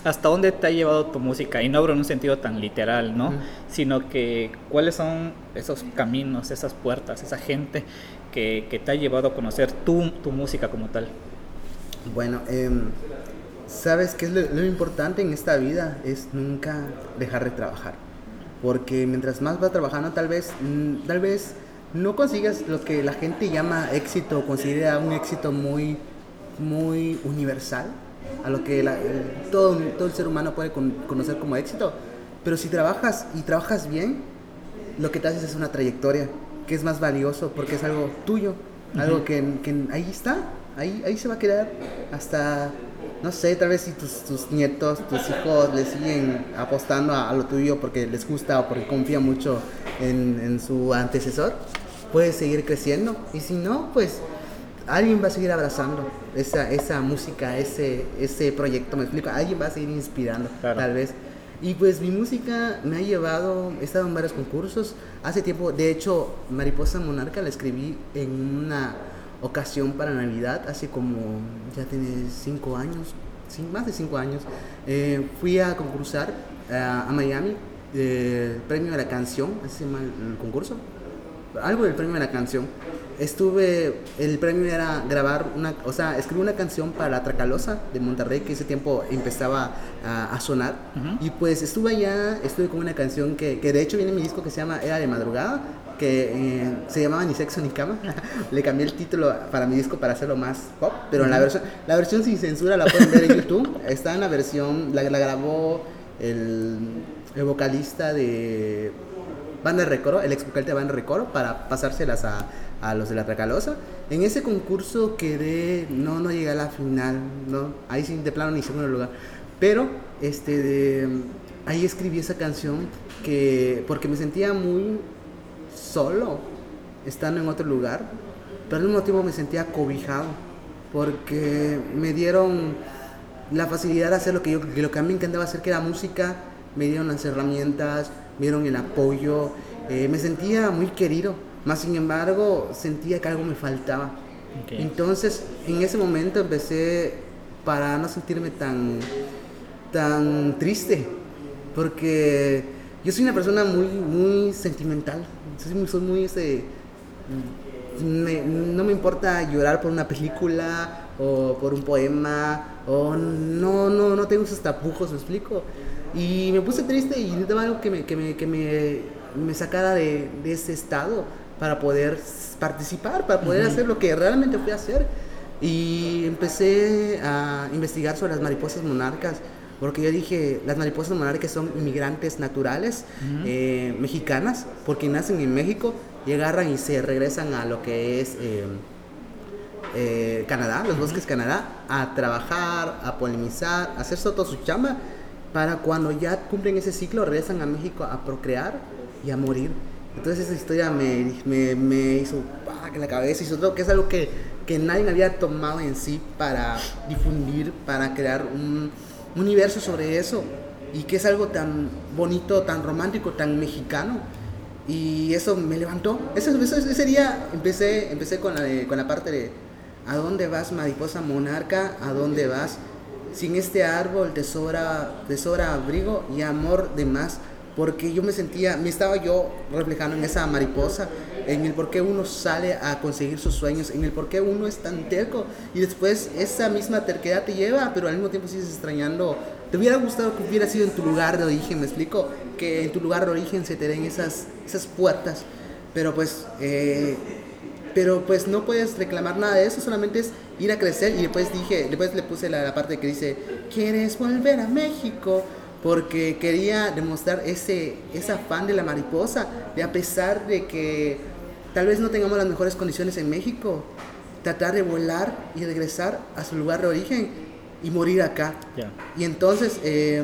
hasta dónde te ha llevado tu música, y no hablo en un sentido tan literal, ¿no? Sino que cuáles son esos caminos, esas puertas, esa gente que, que te ha llevado a conocer tu, tu música como tal. Bueno, em, ¿sabes qué es lo, importante en esta vida? Es nunca dejar de trabajar. Porque mientras más vas trabajando, tal vez, mm, tal vez no consigas lo que la gente llama éxito considera un éxito muy, muy universal a lo que todo, todo el ser humano puede conocer como éxito. Pero si trabajas y trabajas bien, lo que te haces es una trayectoria. que es más valioso porque es algo tuyo, algo que, que, ahí está, ahí, ahí se va a quedar hasta, no sé, tal vez si tus, tus nietos, tus hijos le siguen apostando a, lo tuyo porque les gusta o porque confían mucho en, en su antecesor, puedes seguir creciendo. Y si no, pues alguien va a seguir abrazando esa, esa música, ese, ese proyecto, me explico, alguien va a seguir inspirando, tal vez. Y pues mi música me ha llevado, he estado en varios concursos. Hace tiempo, de hecho, Mariposa Monarca la escribí en una ocasión para Navidad, hace como, ya tiene cinco años, más de cinco años. Eh, fui a concursar eh, a Miami, el premio de la canción, así se llama el concurso, algo del premio de la canción estuve, el premio era grabar una, o sea, escribí una canción para Tracalosa de Monterrey que ese tiempo empezaba a, sonar. Y pues estuve allá, estuve con una canción que, que, de hecho viene en mi disco que se llama Era de Madrugada, que eh, se llamaba Ni Sexo Ni Cama. Le cambié el título para mi disco para hacerlo más pop, pero la versión, la versión sin censura la pueden ver en YouTube. Está en la versión, la, la grabó el, el vocalista de Banda de Recoro, el ex de Banda de Recoro, para pasárselas a, a los de la Tracalosa. En ese concurso quedé, no, no llegué a la final, no, ahí sí de plano ni segundo lugar. Pero este ahí escribí esa canción que porque me sentía muy solo estando en otro lugar, pero al mismo tiempo me sentía cobijado porque me dieron la facilidad de hacer lo que yo lo que a mí me encantaba hacer que era música, me dieron las herramientas, me dieron el apoyo, eh, me sentía muy querido más sin embargo, sentía que algo me faltaba. Entonces, en ese momento empecé para no sentirme tan, tan triste, porque yo soy una persona muy, muy sentimental. Soy muy ese, no me importa llorar por una película o por un poema o no, no, no tengo esos tapujos, me explico. Y me puse triste y necesitaba algo que me, que me, que me, me sacara de, de ese estado para poder participar, para poder hacer lo que realmente fui a hacer. Y empecé a investigar sobre las mariposas monarcas, porque yo dije, las mariposas monarcas son inmigrantes naturales eh, mexicanas, porque nacen en México y agarran y se regresan a lo que es eh, eh, Canadá, los bosques Canadá, a trabajar, a polinizar, a hacer todo su chamba, para cuando ya cumplen ese ciclo regresan a México a procrear y a morir. Entonces esa historia me, me, me hizo en la cabeza y sobre que es algo que, que nadie había tomado en sí para difundir, para crear un universo sobre eso y que es algo tan bonito, tan romántico, tan mexicano y eso me levantó. Eso, ese día empecé, empecé con, la con la parte de ¿a dónde vas mariposa monarca? ¿A dónde vas? Sin este árbol te sobra, abrigo y amor de más porque yo me sentía, me estaba yo reflejando en esa mariposa, en el por qué uno sale a conseguir sus sueños, en el por qué uno es tan terco y después esa misma terquedad te lleva, pero al mismo tiempo sigues extrañando. ¿Te hubiera gustado que hubiera sido en tu lugar de origen? Me explico, que en tu lugar de origen se te den esas, esas puertas, pero pues, eh, pero pues no puedes reclamar nada de eso, solamente es ir a crecer y después dije, después le puse la, la parte que dice, ¿quieres volver a México? porque quería demostrar ese, ese afán de la mariposa, de a pesar de que tal vez no tengamos las mejores condiciones en México, tratar de volar y regresar a su lugar de origen y morir acá. Y entonces eh,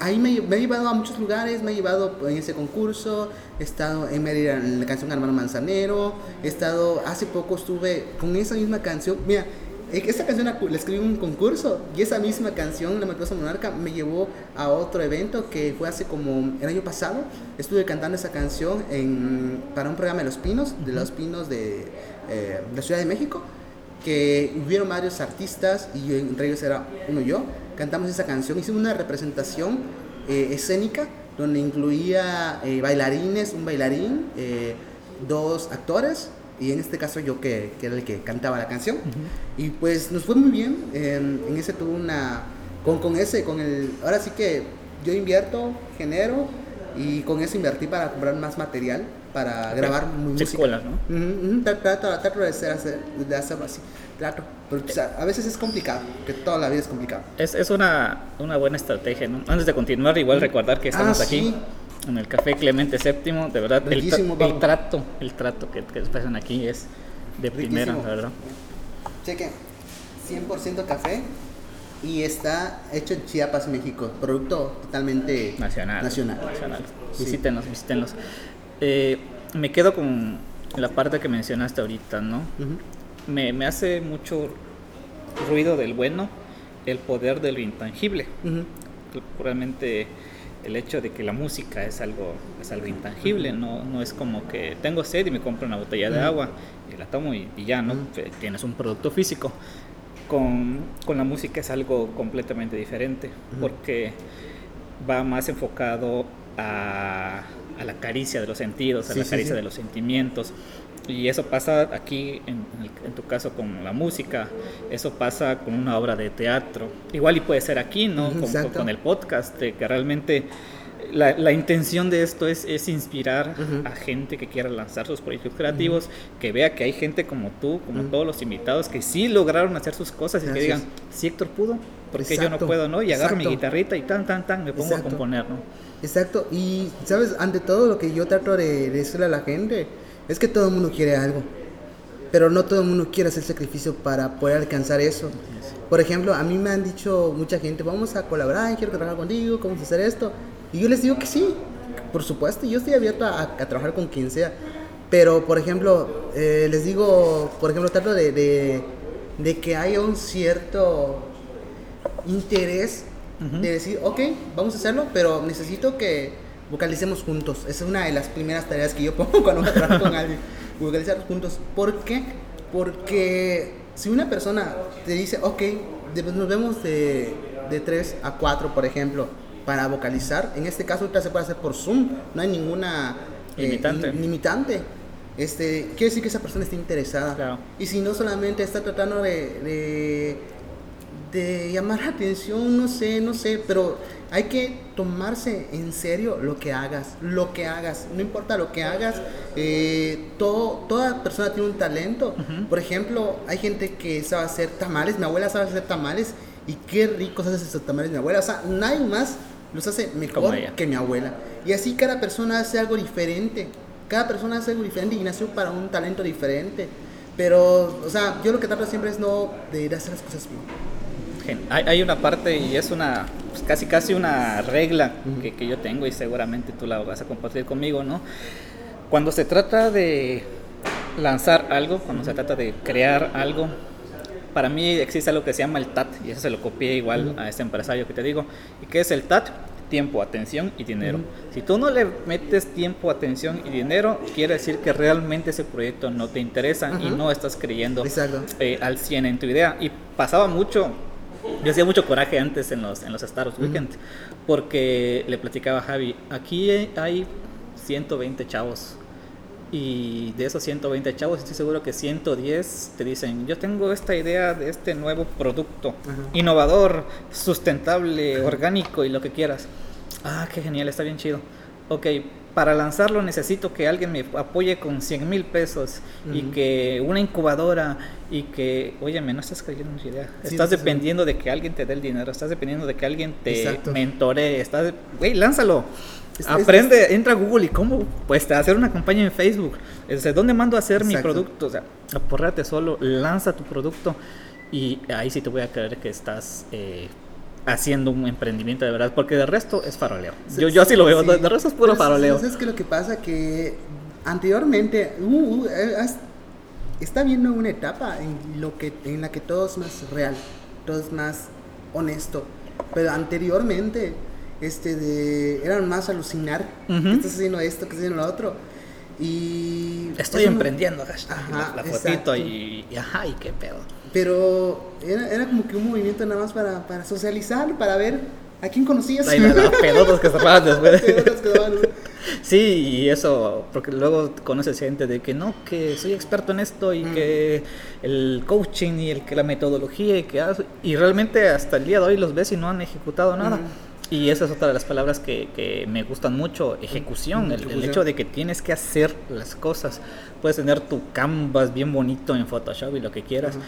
ahí me, me, he llevado a muchos lugares, me he llevado en ese concurso, he estado en Mérida en la canción Hermano Manzanero, he estado, hace poco estuve con esa misma canción, mira, esta canción la escribí en un concurso y esa misma canción, La Mariposa Monarca, me llevó a otro evento que fue hace como el año pasado. Estuve cantando esa canción en, para un programa de Los Pinos, de Los Pinos de, eh, la Ciudad de México, que hubieron varios artistas y entre ellos era uno yo. Cantamos esa canción, hicimos una representación eh, escénica donde incluía eh, bailarines, un bailarín, dos actores y en este caso yo que, que era el que cantaba la canción. Y pues nos fue muy bien, en ese tuvo una, con, con ese, con el, ahora sí que yo invierto, genero y con eso invertí para comprar más material para grabar música. Escuelas, ¿no? trato, trato, de, hacer, de hacerlo así, trato. Pero a veces es complicado, que toda la vida es complicado. Es, es una, una buena estrategia, ¿no? Antes de continuar, igual recordar que estamos ah, aquí en el Café Clemente VII, de verdad, el, el, trato, el trato que, que pasan aquí es de primera, verdad. Cheque, 100% café y está hecho en Chiapas, México, producto totalmente nacional. Nacional. nacional. Visítenos, visítenlos. Eh, me quedo con la parte que mencionaste ahorita, ¿no? me, me, hace mucho ruido del bueno el poder de lo intangible. Realmente el hecho de que la música es algo, es algo intangible, no, no es como que tengo sed y me compro una botella de agua y la tomo y, ya, ¿no? Tienes un producto físico. Con, con, la música es algo completamente diferente, porque va más enfocado a, a, la caricia de los sentidos, a la caricia de los sentimientos. Y eso pasa aquí, en, en, tu caso, con la música, eso pasa con una obra de teatro. Igual y puede ser aquí, ¿no? Con, con, el podcast, que realmente la, la, intención de esto es, es inspirar a gente que quiera lanzar sus proyectos creativos, que vea que hay gente como tú, como todos los invitados, que sí lograron hacer sus cosas y que digan, si Héctor pudo, porque yo no puedo, ¿no? Y agarro mi guitarrita y tan, tan, tan, me pongo a componer, ¿no? Exacto, y sabes, ante todo lo que yo trato de decirle a la gente, es que todo el mundo quiere algo, pero no todo el mundo quiere hacer sacrificio para poder alcanzar eso. Por ejemplo, a mí me han dicho mucha gente, vamos a colaborar, quiero trabajar contigo, a hacer esto. Y yo les digo que sí, por supuesto, yo estoy abierto a, trabajar con quien sea. Pero, por ejemplo, eh, les digo, por ejemplo, trato de, de que haya un cierto interés de decir, ok, vamos a hacerlo, pero necesito que vocalicemos juntos. Esa es una de las primeras tareas que yo pongo cuando trabajo con alguien. Vocalizar juntos. ¿Por qué? Porque si una persona te dice, ok, nos vemos de, de 3 a 4, por ejemplo, para vocalizar, en este caso ahorita se puede hacer por Zoom, no hay ninguna eh, limitante. limitante. Este, quiere decir que esa persona está interesada. Y si no solamente está tratando de, de, de llamar la atención, no sé, no sé, pero hay que tomarse en serio lo que hagas, lo que hagas, no importa lo que hagas, eh, todo, toda persona tiene un talento. Por ejemplo, hay gente que sabe hacer tamales, mi abuela sabe hacer tamales y qué ricos hace esos tamales mi abuela, o sea, nadie más los hace mejor que mi abuela. Y así cada persona hace algo diferente, cada persona hace algo diferente y nació para un talento diferente. Pero, o sea, yo lo que trato siempre es no de ir a hacer las cosas bien. Hay, hay una parte y es una pues, casi casi una regla que, que, yo tengo y seguramente tú la vas a compartir conmigo, ¿no? Cuando se trata de lanzar algo, cuando se trata de crear algo, para mí existe algo que se llama el TAT y eso se lo copié igual a este empresario que te digo. ¿Y qué es el TAT? Tiempo, atención y dinero. Si tú no le metes tiempo, atención y dinero, quiere decir que realmente ese proyecto no te interesa y no estás creyendo eh, al 100 en tu idea. Y pasaba mucho, yo hacía mucho coraje antes en los, en los Star Wars Weekend, porque le platicaba a Javi, aquí hay 120 chavos. Y de esos 120 chavos, estoy seguro que 110 te dicen, yo tengo esta idea de este nuevo producto, innovador, sustentable, orgánico y lo que quieras. Ah, qué genial, está bien chido. Ok, para lanzarlo necesito que alguien me apoye con 100 mil pesos y que una incubadora y que, oye, no estás creyendo en idea. estás dependiendo de que alguien te dé el dinero, estás dependiendo de que alguien te mentore, estás, güey, lánzalo. Aprende, entra a Google y cómo, pues, hacer una campaña en Facebook. Desde dónde mando a hacer mi producto, o sea, apórrate solo, lanza tu producto y ahí sí te voy a creer que estás eh, haciendo un emprendimiento de verdad, porque de resto es faroleo. yo, yo así lo veo, de, resto es puro faroleo. ¿Sabes qué lo que pasa? Que anteriormente uh, uh eh, está viendo una etapa en, lo que, en la que todo es más real, todo es más honesto, pero anteriormente este de eran más alucinar que estás haciendo esto que estás haciendo lo otro y estoy emprendiendo ajá, la, fotito y, y, ajá y qué pedo pero era, era como que un movimiento nada más para, para socializar para ver a quién conocías. Ahí, la, pedotas que pagan después. Sí y eso porque luego conoces gente de que no que soy experto en esto y que el coaching y el que la metodología y que y realmente hasta el día de hoy los ves y no han ejecutado nada. Y esa es otra de las palabras que, que me gustan mucho, ejecución, el, hecho de que tienes que hacer las cosas. Puedes tener tu canvas bien bonito en Photoshop y lo que quieras,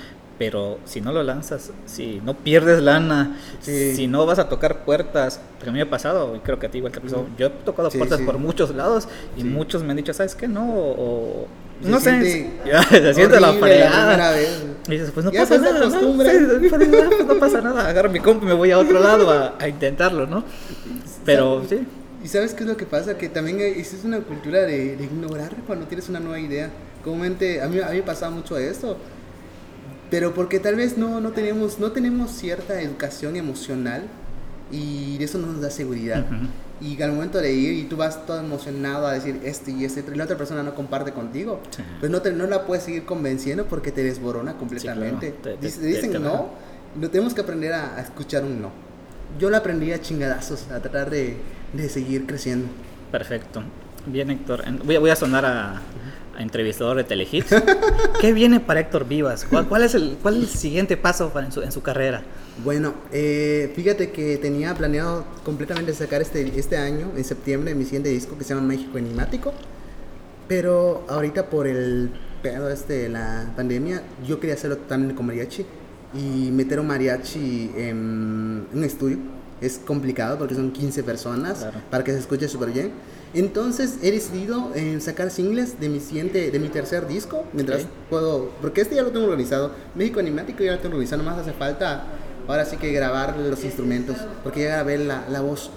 pero si no lo lanzas, si no pierdes lana, si no vas a tocar puertas, porque a mí me ha pasado, y creo que a ti igual te ha pasado, yo he tocado puertas por muchos lados y muchos me han dicho, ¿sabes qué? No, o, no sé, se siente la fregada. Y dices, pues no pasa nada, ¿no? Pues no pasa nada, agarro mi compu y me voy a otro lado a, a intentarlo, ¿no? Pero sí. ¿Y sabes qué es lo que pasa? Que también es una cultura de, de ignorar cuando tienes una nueva idea. Comúnmente, a mí, a mí me pasaba mucho esto, pero porque tal vez no, no, tenemos, no tenemos cierta educación emocional y eso no nos da seguridad. Y al momento de ir y tú vas todo emocionado a decir este y este y la otra persona no comparte contigo, pues no, te, no la puedes seguir convenciendo porque te desborona completamente. dicen no, no, tenemos que aprender a, a, escuchar un no. Yo lo aprendí a chingadazos, a tratar de, de seguir creciendo. Perfecto. Bien, Héctor. Voy a, voy a sonar a, entrevistador de Telehits. ¿Qué viene para Héctor Vivas? ¿Cuál, es, el, cuál es el siguiente paso para en, su, en su carrera? Bueno, eh, fíjate que tenía planeado completamente sacar este, este año, en septiembre, mi siguiente disco que se llama México Enigmático. Pero ahorita por el pedo este de la pandemia, yo quería hacerlo totalmente con mariachi y meter un mariachi en un estudio. Es complicado porque son 15 personas para que se escuche súper bien. Entonces he decidido eh, sacar singles de mi siguiente, de mi tercer disco, mientras puedo, porque este ya lo tengo organizado, México Animático ya lo tengo organizado, más hace falta ahora sí que grabar los instrumentos, porque ya grabé la, la voz.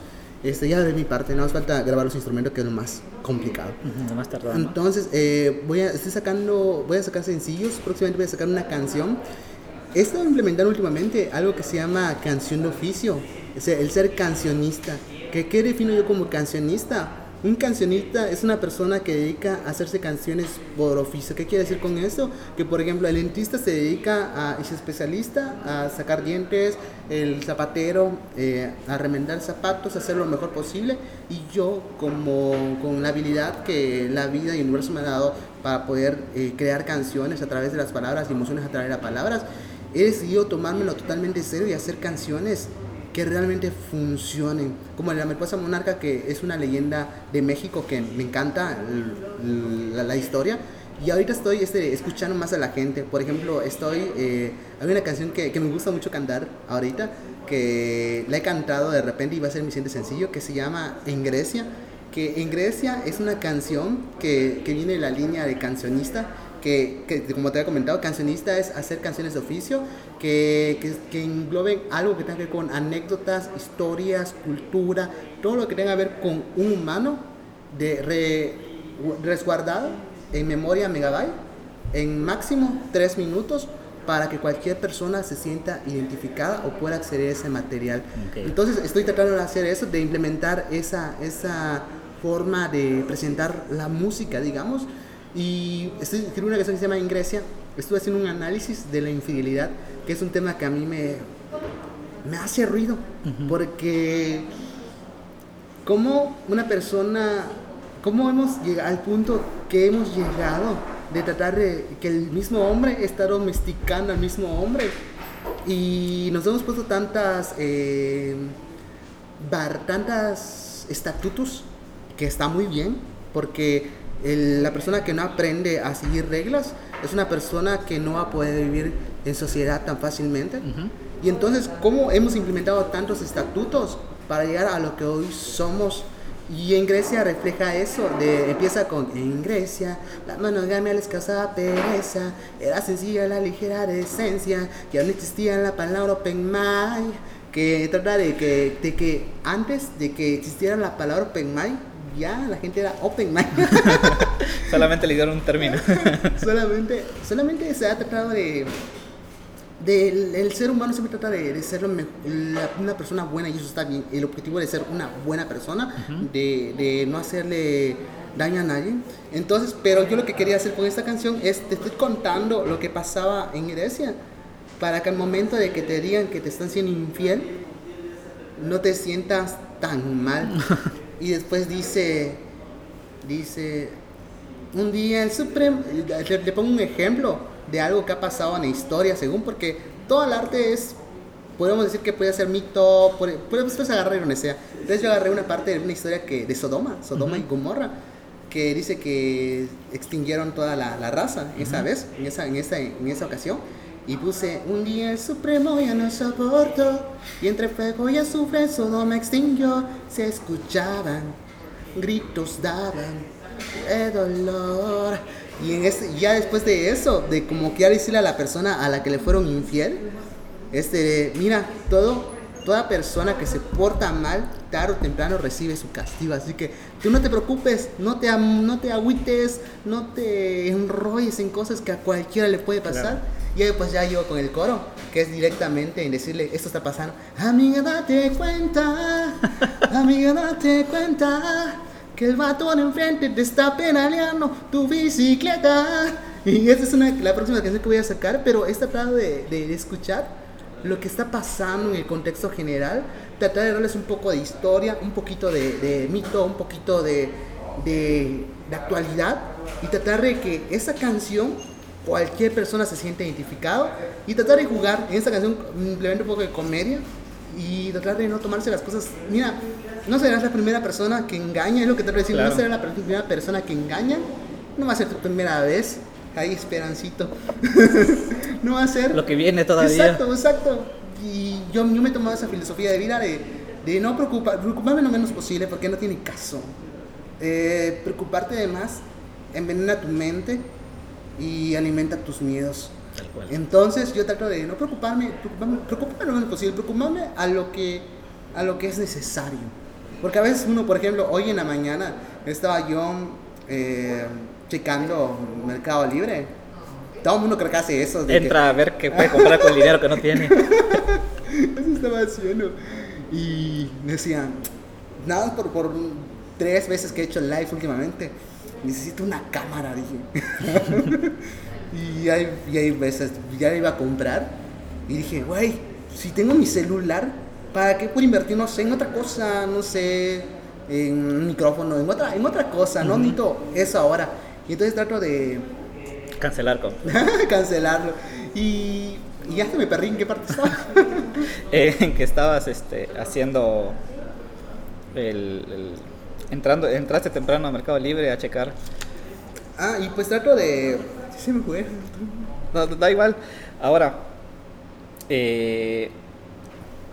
Este, ya de mi parte, no hace falta grabar los instrumentos, que es lo más complicado. lo más tardado. Entonces, eh, voy a, estoy sacando, voy a sacar sencillos, próximamente voy a sacar una canción. He estado implementando últimamente algo que se llama canción de oficio, el ser cancionista. ¿Qué, qué defino yo como cancionista? Un cancionista es una persona que dedica a hacerse canciones por oficio. ¿Qué quiere decir con eso? Que por ejemplo el dentista se dedica a, es especialista a sacar dientes, el zapatero eh, a remendar zapatos, a hacer lo mejor posible. Y yo como con la habilidad que la vida y el universo me ha dado para poder eh, crear canciones a través de las palabras y emociones a través de las palabras, he decidido tomármelo totalmente serio y hacer canciones que realmente funcionen. Como la Mariposa Monarca, que es una leyenda de México que me encanta la, historia. Y ahorita estoy este, escuchando más a la gente. Por ejemplo, estoy. Eh, hay una canción que, que, me gusta mucho cantar ahorita, que la he cantado de repente y va a ser mi siguiente sencillo, que se llama En Grecia. Que en Grecia es una canción que, que viene de la línea de cancionista que, como te había comentado, cancionista es hacer canciones de oficio que, que, engloben algo que tenga que ver con anécdotas, historias, cultura, todo lo que tenga que ver con un humano de resguardado en memoria megabyte en máximo tres minutos para que cualquier persona se sienta identificada o pueda acceder a ese material. Entonces estoy tratando de hacer eso, de implementar esa, esa forma de presentar la música, digamos, y estoy escribiendo una canción que se llama Ingresia. Estuve haciendo un análisis de la infidelidad, que es un tema que a mí me, me hace ruido. Porque, como una persona, cómo hemos llegado al punto que hemos llegado de tratar de que el mismo hombre está domesticando al mismo hombre. Y nos hemos puesto tantas, eh, bar, tantas estatutos que está muy bien, porque la persona que no aprende a seguir reglas es una persona que no va a poder vivir en sociedad tan fácilmente. Y entonces, ¿cómo hemos implementado tantos estatutos para llegar a lo que hoy somos? Y en Grecia refleja eso, de, empieza con en Grecia, la monogamia la escasa pereza, era sencilla la ligera decencia, que aún existía la palabra open mind, que trata de que, de que antes de que existiera la palabra open mind, ya la gente era open mind. solamente le dieron un término. solamente, solamente se ha tratado de, el ser humano siempre trata de, ser una persona buena y eso está bien. El objetivo de ser una buena persona, de, no hacerle daño a nadie. Entonces, pero yo lo que quería hacer con esta canción es, te estoy contando lo que pasaba en Grecia, para que al momento de que te digan que te están siendo infiel, no te sientas tan mal. Y después dice, dice, un día el Supremo, le, pongo un ejemplo de algo que ha pasado en la historia, según, porque todo el arte es, podemos decir que puede ser mito, podemos pues agarrar donde sea. Entonces yo agarré una parte de una historia que, de Sodoma, Sodoma y Gomorra, que dice que extinguieron toda la, raza esa vez, en esa, en, esa, en esa ocasión. Y puse un día el supremo ya no soporto y entre fuego y azufre solo me extinguió. Se escuchaban, gritos daban, de dolor. Y en ya después de eso, de como que decirle a la persona a la que le fueron infiel, este, mira, todo, toda persona que se porta mal, tarde o temprano recibe su castigo. Así que tú no te preocupes, no te, no te agüites, no te enrolles en cosas que a cualquiera le puede pasar. Y ahí pues ya yo con el coro, que es directamente en decirle, esto está pasando. Amiga, date cuenta, amiga, date cuenta, que el vato de enfrente te está penaleando tu bicicleta. Y esa es una, la próxima canción que voy a sacar, pero he tratado de, de escuchar lo que está pasando en el contexto general, tratar de darles un poco de historia, un poquito de, mito, un poquito de, de, actualidad y tratar de que esa canción cualquier persona se siente identificado y tratar de jugar en esta canción simplemente un poco de comedia y tratar de no tomarse las cosas. Mira, no serás la primera persona que engaña, es lo que te voy a decir, no serás la primera persona que engaña, no va a ser tu primera vez hay esperancito. no va a ser. Lo que viene todavía. Exacto, exacto. Y yo, yo me he tomado esa filosofía de vida de, de no preocupar, preocuparme lo menos posible porque no tiene caso. Eh, preocuparte de más envenena tu mente y alimenta tus miedos. Entonces yo trato de no preocuparme, preocuparme, lo menos posible, preocuparme a lo que, a lo que es necesario. Porque a veces uno, por ejemplo, hoy en la mañana estaba yo eh, checando Mercado Libre. Todo el mundo cree que hace eso. Entra a ver qué puede comprar con el dinero que no tiene. eso estaba haciendo. Y decían, nada por, por tres veces que he hecho live últimamente, necesito una cámara, dije. y, hay, y veces, ya iba a comprar y dije, güey, si tengo mi celular, ¿para qué puedo invertir, no sé, en otra cosa, no sé, en un micrófono, en otra, en otra cosa, no necesito eso ahora. Y entonces trato de... Cancelar Cancelarlo. Y, y ya se me perdí en qué parte estaba. Eh, en que estabas este, haciendo el, entrando entraste temprano a Mercado Libre a checar. Ah, y pues trato de... Sí, me fue. No, da igual. Ahora, eh,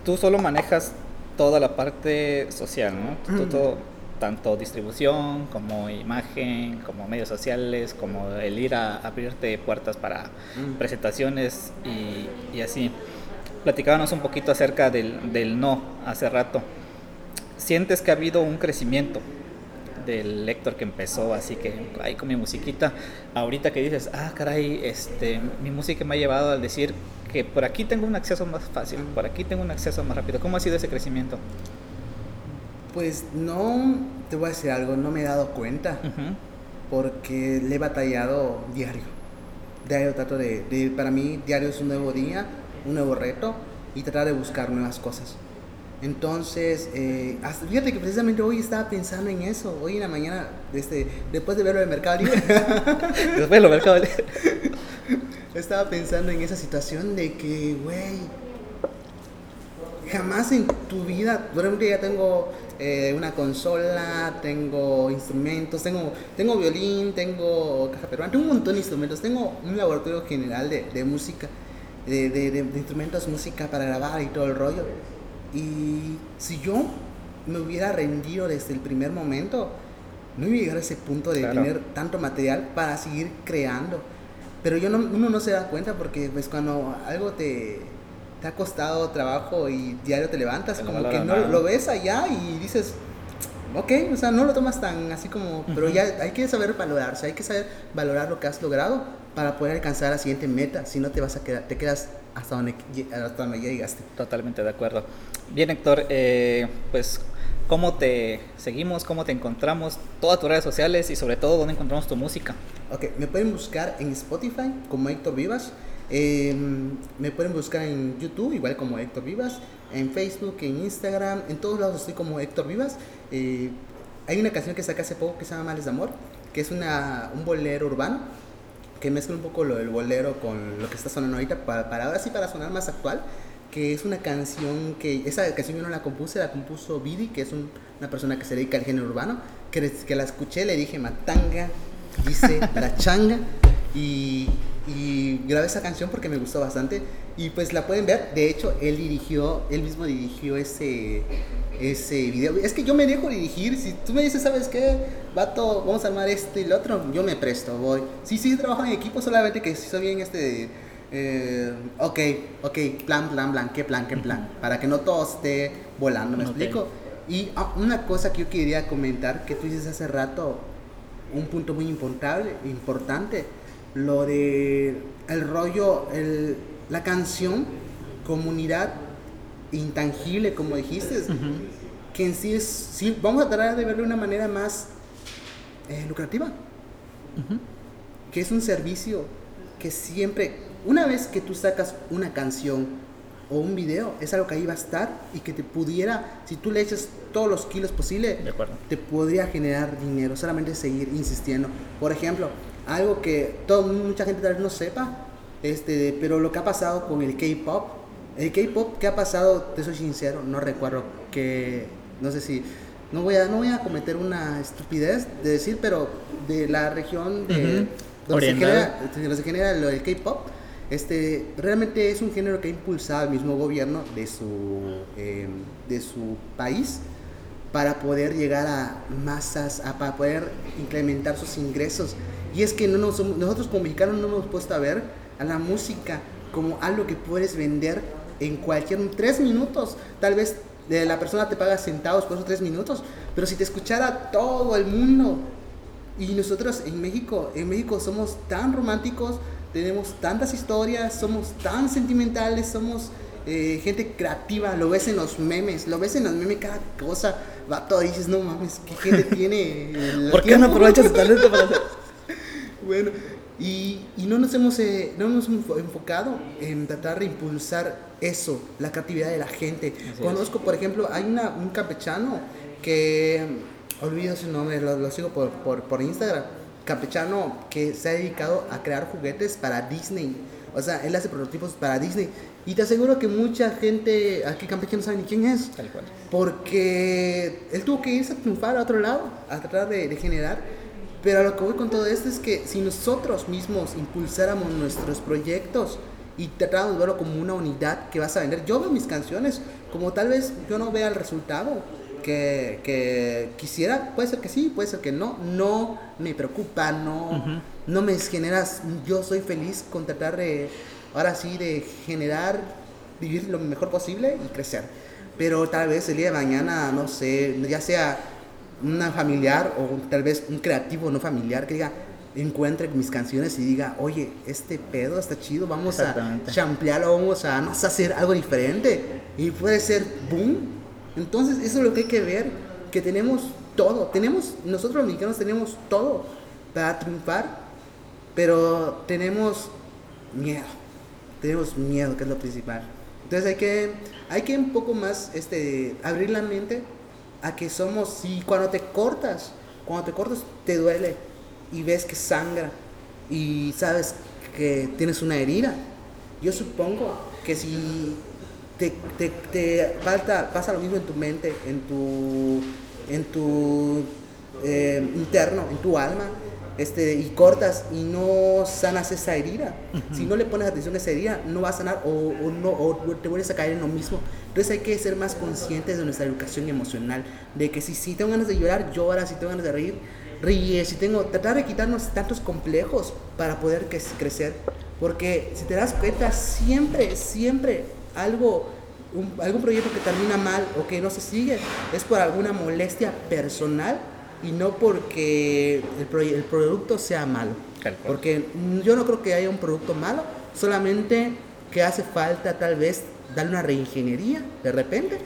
tú solo manejas toda la parte social, ¿no? todo, tanto distribución como imagen, como medios sociales, como el ir a abrirte puertas para mm. presentaciones y, así. Platicábamos un poquito acerca del, del, no hace rato. ¿Sientes que ha habido un crecimiento del lector que empezó así que ahí con mi musiquita? Ahorita que dices, ah, caray, este, mi música me ha llevado al decir que por aquí tengo un acceso más fácil, por aquí tengo un acceso más rápido. ¿Cómo ha sido ese crecimiento? Pues no, te voy a decir algo, no me he dado cuenta, porque le he batallado diario. Diario trato de, para mí diario es un nuevo día, un nuevo reto y tratar de buscar nuevas cosas. Entonces, eh, fíjate que precisamente hoy estaba pensando en eso, hoy en la mañana, este, después de verlo en Mercado Libre. después de lo Mercado Libre. estaba pensando en esa situación de que, güey, jamás en tu vida, por ejemplo, ya tengo eh, una consola, tengo instrumentos, tengo, tengo violín, tengo caja peruana, tengo un montón de instrumentos, tengo un laboratorio general de, de música, de, de, de, instrumentos, música para grabar y todo el rollo. Y si yo me hubiera rendido desde el primer momento, no iba a llegar a ese punto de tener tanto material para seguir creando. Pero yo no, uno no se da cuenta porque pues cuando algo te, te ha costado trabajo y diario te levantas, como que no lo ves allá y dices, ok, o sea, no lo tomas tan así como, pero ya hay que saber valorarse, hay que saber valorar lo que has logrado para poder alcanzar la siguiente meta, si no te vas a quedar, te quedas hasta donde, hasta donde llegaste. Totalmente de acuerdo. Bien, Héctor, eh, pues cómo te seguimos, cómo te encontramos, todas tus redes sociales y sobre todo dónde encontramos tu música. Ok, me pueden buscar en Spotify como Héctor Vivas, em, me pueden buscar en YouTube igual como Héctor Vivas, en Facebook, en Instagram, en todos lados estoy como Héctor Vivas. Eh, hay una canción que saqué hace poco que se llama Males de Amor, que es una, un bolero urbano que mezcla un poco lo del bolero con lo que está sonando ahorita para, ahora sí para sonar más actual que es una canción que, esa canción yo no la compuse, la compuso Vidi, que es una persona que se dedica al género urbano, que, que la escuché, le dije, Matanga, dice la changa, y, y grabé esa canción porque me gustó bastante y pues la pueden ver. De hecho, él dirigió, él mismo dirigió ese, ese video. Es que yo me dejo dirigir. Si tú me dices, ¿sabes qué? Vato, vamos a armar esto y lo otro, yo me presto, voy. Sí, sí, trabajo en equipo, solamente que soy bien este. Eh, ok, ok, plan, plan, plan, qué plan, qué plan. Para que no todo esté volando, ¿me explico? Y ah, una cosa que yo quería comentar, que tú dices hace rato, un punto muy importante, importante lo de el rollo, el, la canción, comunidad intangible, como dijiste, que en sí es, sí, vamos a tratar de verlo de una manera más eh, lucrativa, que es un servicio que siempre, una vez que tú sacas una canción o un video, es algo que ahí va a estar y que te pudiera, si tú le echas todos los kilos posible, te podría generar dinero, solamente seguir insistiendo. Por ejemplo, algo que todo, mucha gente tal vez no sepa, este, pero lo que ha pasado con el K-pop, el K-pop que ha pasado, te soy sincero, no recuerdo que, no sé si, no voy a, no voy a cometer una estupidez de decir, pero de la región de, donde, se genera, se genera, lo del K-pop, este, realmente es un género que ha impulsado el mismo gobierno de su, em, de su país para poder llegar a masas, a, para poder incrementar sus ingresos. Y es que no nos, nosotros como mexicanos no hemos puesto a ver a la música como algo que puedes vender en cualquier tres minutos. Tal vez eh, la persona te paga centavos por esos tres minutos, pero si te escuchara todo el mundo y nosotros en México, en México somos tan románticos, tenemos tantas historias, somos tan sentimentales, somos eh, gente creativa, lo ves en los memes, lo ves en los memes cada cosa, va todo y dices, no mames, ¿qué gente tiene? ¿Por qué no aprovechas su talento para hacer? bueno, y, y no nos hemos eh, no nos hemos enfocado en tratar de impulsar eso, la creatividad de la gente. Conozco, por ejemplo, hay una, un campechano que, olvido su nombre, lo, sigo por, por, por, Instagram, campechano que se ha dedicado a crear juguetes para Disney. O sea, él hace prototipos para Disney. Y te aseguro que mucha gente aquí campechano no sabe ni quién es. Tal cual. Porque él tuvo que irse a triunfar a otro lado, a tratar de, de generar pero a lo que voy con todo esto es que si nosotros mismos impulsáramos nuestros proyectos y tratáramos de verlo como una unidad que vas a vender, yo veo mis canciones como tal vez yo no vea el resultado que, que quisiera, puede ser que sí, puede ser que no, no me preocupa, no, no me generas, yo soy feliz con tratar de, ahora sí, de generar, vivir lo mejor posible y crecer. Pero tal vez el día de mañana, no sé, ya sea una familiar o tal vez un creativo no familiar que diga, encuentre mis canciones y diga, oye, este pedo está chido, vamos a champearlo, vamos a, no hacer algo diferente. Y puede ser boom. Entonces, eso es lo que hay que ver, que tenemos todo, tenemos, nosotros los mexicanos tenemos todo para triunfar, pero tenemos miedo, tenemos miedo, que es lo principal. Entonces hay que, hay que un poco más este, abrir la mente a que somos, si cuando te cortas, cuando te cortas te duele y ves que sangra y sabes que tienes una herida, yo supongo que si te, te, falta, pasa lo mismo en tu mente, en tu, en tu eh, interno, en tu alma, este, y cortas y no sanas esa herida. Si no le pones atención a esa herida, no va a sanar o, no, o te vuelves a caer en lo mismo. Entonces hay que ser más conscientes de nuestra educación emocional, de que si, si tengo ganas de llorar, llora, si tengo ganas de reír, ríe, si tengo, tratar de quitarnos tantos complejos para poder crecer. Porque si te das cuenta, siempre, siempre algo, algún proyecto que termina mal o que no se sigue es por alguna molestia personal y no porque el, el producto sea malo. Porque yo no creo que haya un producto malo, solamente que hace falta tal vez darle una reingeniería de repente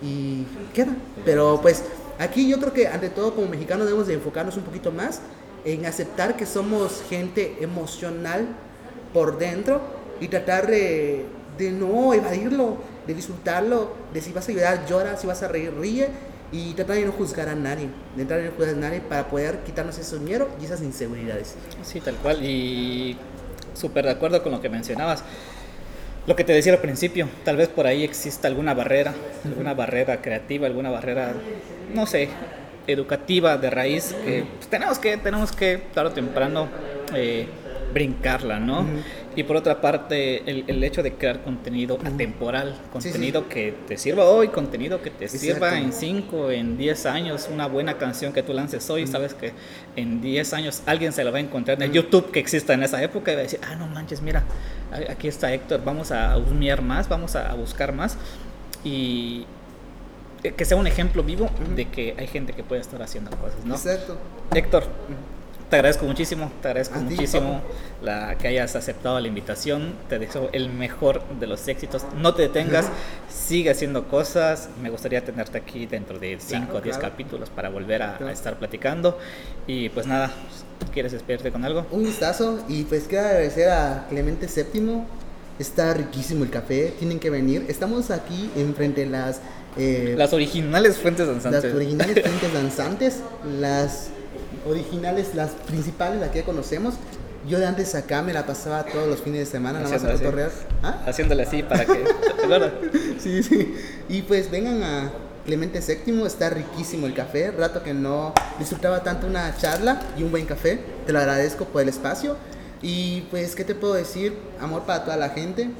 y queda. Pero pues aquí yo creo que ante todo como mexicanos debemos de enfocarnos un poquito más en aceptar que somos gente emocional por dentro y tratar de, de no evadirlo, de disfrutarlo, de si vas a llorar, llora, si vas a reír, ríe y tratar de no juzgar a nadie, de tratar de no juzgar a nadie para poder quitarnos esos miedos y esas inseguridades. Sí, tal cual. Y súper de acuerdo con lo que mencionabas. Lo que te decía al principio, tal vez por ahí exista alguna barrera, alguna barrera creativa, alguna barrera, no sé, educativa de raíz que pues, tenemos que, tenemos que tarde o temprano eh, brincarla, ¿no? Y por otra parte, el, el, hecho de crear contenido atemporal, contenido que te sirva hoy, contenido que te sirva en 5, en 10 años, una buena canción que tú lances hoy, sabes que en 10 años alguien se la va a encontrar en el YouTube que exista en esa época y va a decir, ah, no manches, mira, aquí está Héctor, vamos a husmear más, vamos a buscar más. Y, que sea un ejemplo vivo de que hay gente que puede estar haciendo cosas, ¿no? Exacto. Héctor, te agradezco muchísimo, te agradezco muchísimo la, que hayas aceptado la invitación, te deseo el mejor de los éxitos, no te detengas, sigue haciendo cosas, me gustaría tenerte aquí dentro de 5 o 10 capítulos para volver a, estar platicando y pues nada, ¿quieres despedirte con algo? Un gustazo y pues quiero agradecer a Clemente VII, está riquísimo el café, tienen que venir, estamos aquí enfrente de las... Eh, las originales fuentes danzantes. Las originales fuentes danzantes, las originales, las principales, las que ya conocemos. Yo de antes acá me la pasaba todos los fines de semana, nada más a cotorrear. ¿Ah? Haciéndole así para que. sí, sí. Y pues vengan a Clemente VII, está riquísimo el café. Rato que no disfrutaba tanto una charla y un buen café. Te lo agradezco por el espacio. Y pues, ¿qué te puedo decir? Amor para toda la gente.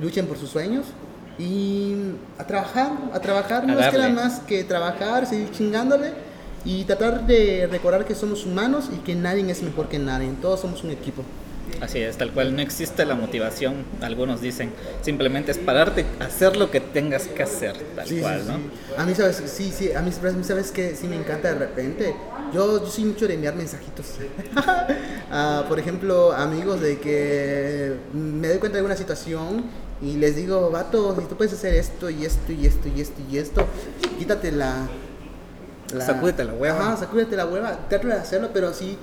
Luchen por sus sueños. Y a trabajar, a trabajar. no es que nada más que trabajar, seguir chingándole y tratar de recordar que somos humanos y que nadie es mejor que nadie, todos somos un equipo. Así es, tal cual, no existe la motivación, algunos dicen, simplemente es pararte, hacer lo que tengas que hacer, tal cual, ¿no? A mí, sabes, sí, sí, a mí, sabes que sí me encanta de repente, yo, yo soy mucho de enviar mensajitos, ah, por ejemplo, amigos de que me doy cuenta de una situación y les digo, vato, si tú puedes hacer esto y esto y esto y esto y esto, quítate la, sacúdete la hueva. Ajá, sacúdete la hueva. Trata de hacerlo, pero sí,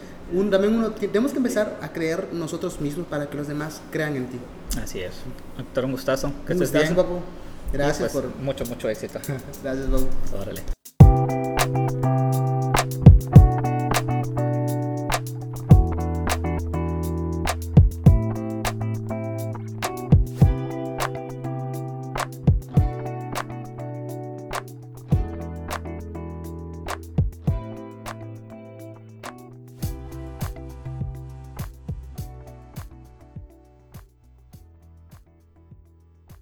también uno, tenemos que empezar a creer nosotros mismos para que los demás crean en ti. Así es. Doctor, un gustazo. Gustazo, papu. Gracias pues, por... Mucho, mucho éxito. Gracias, papu. Órale.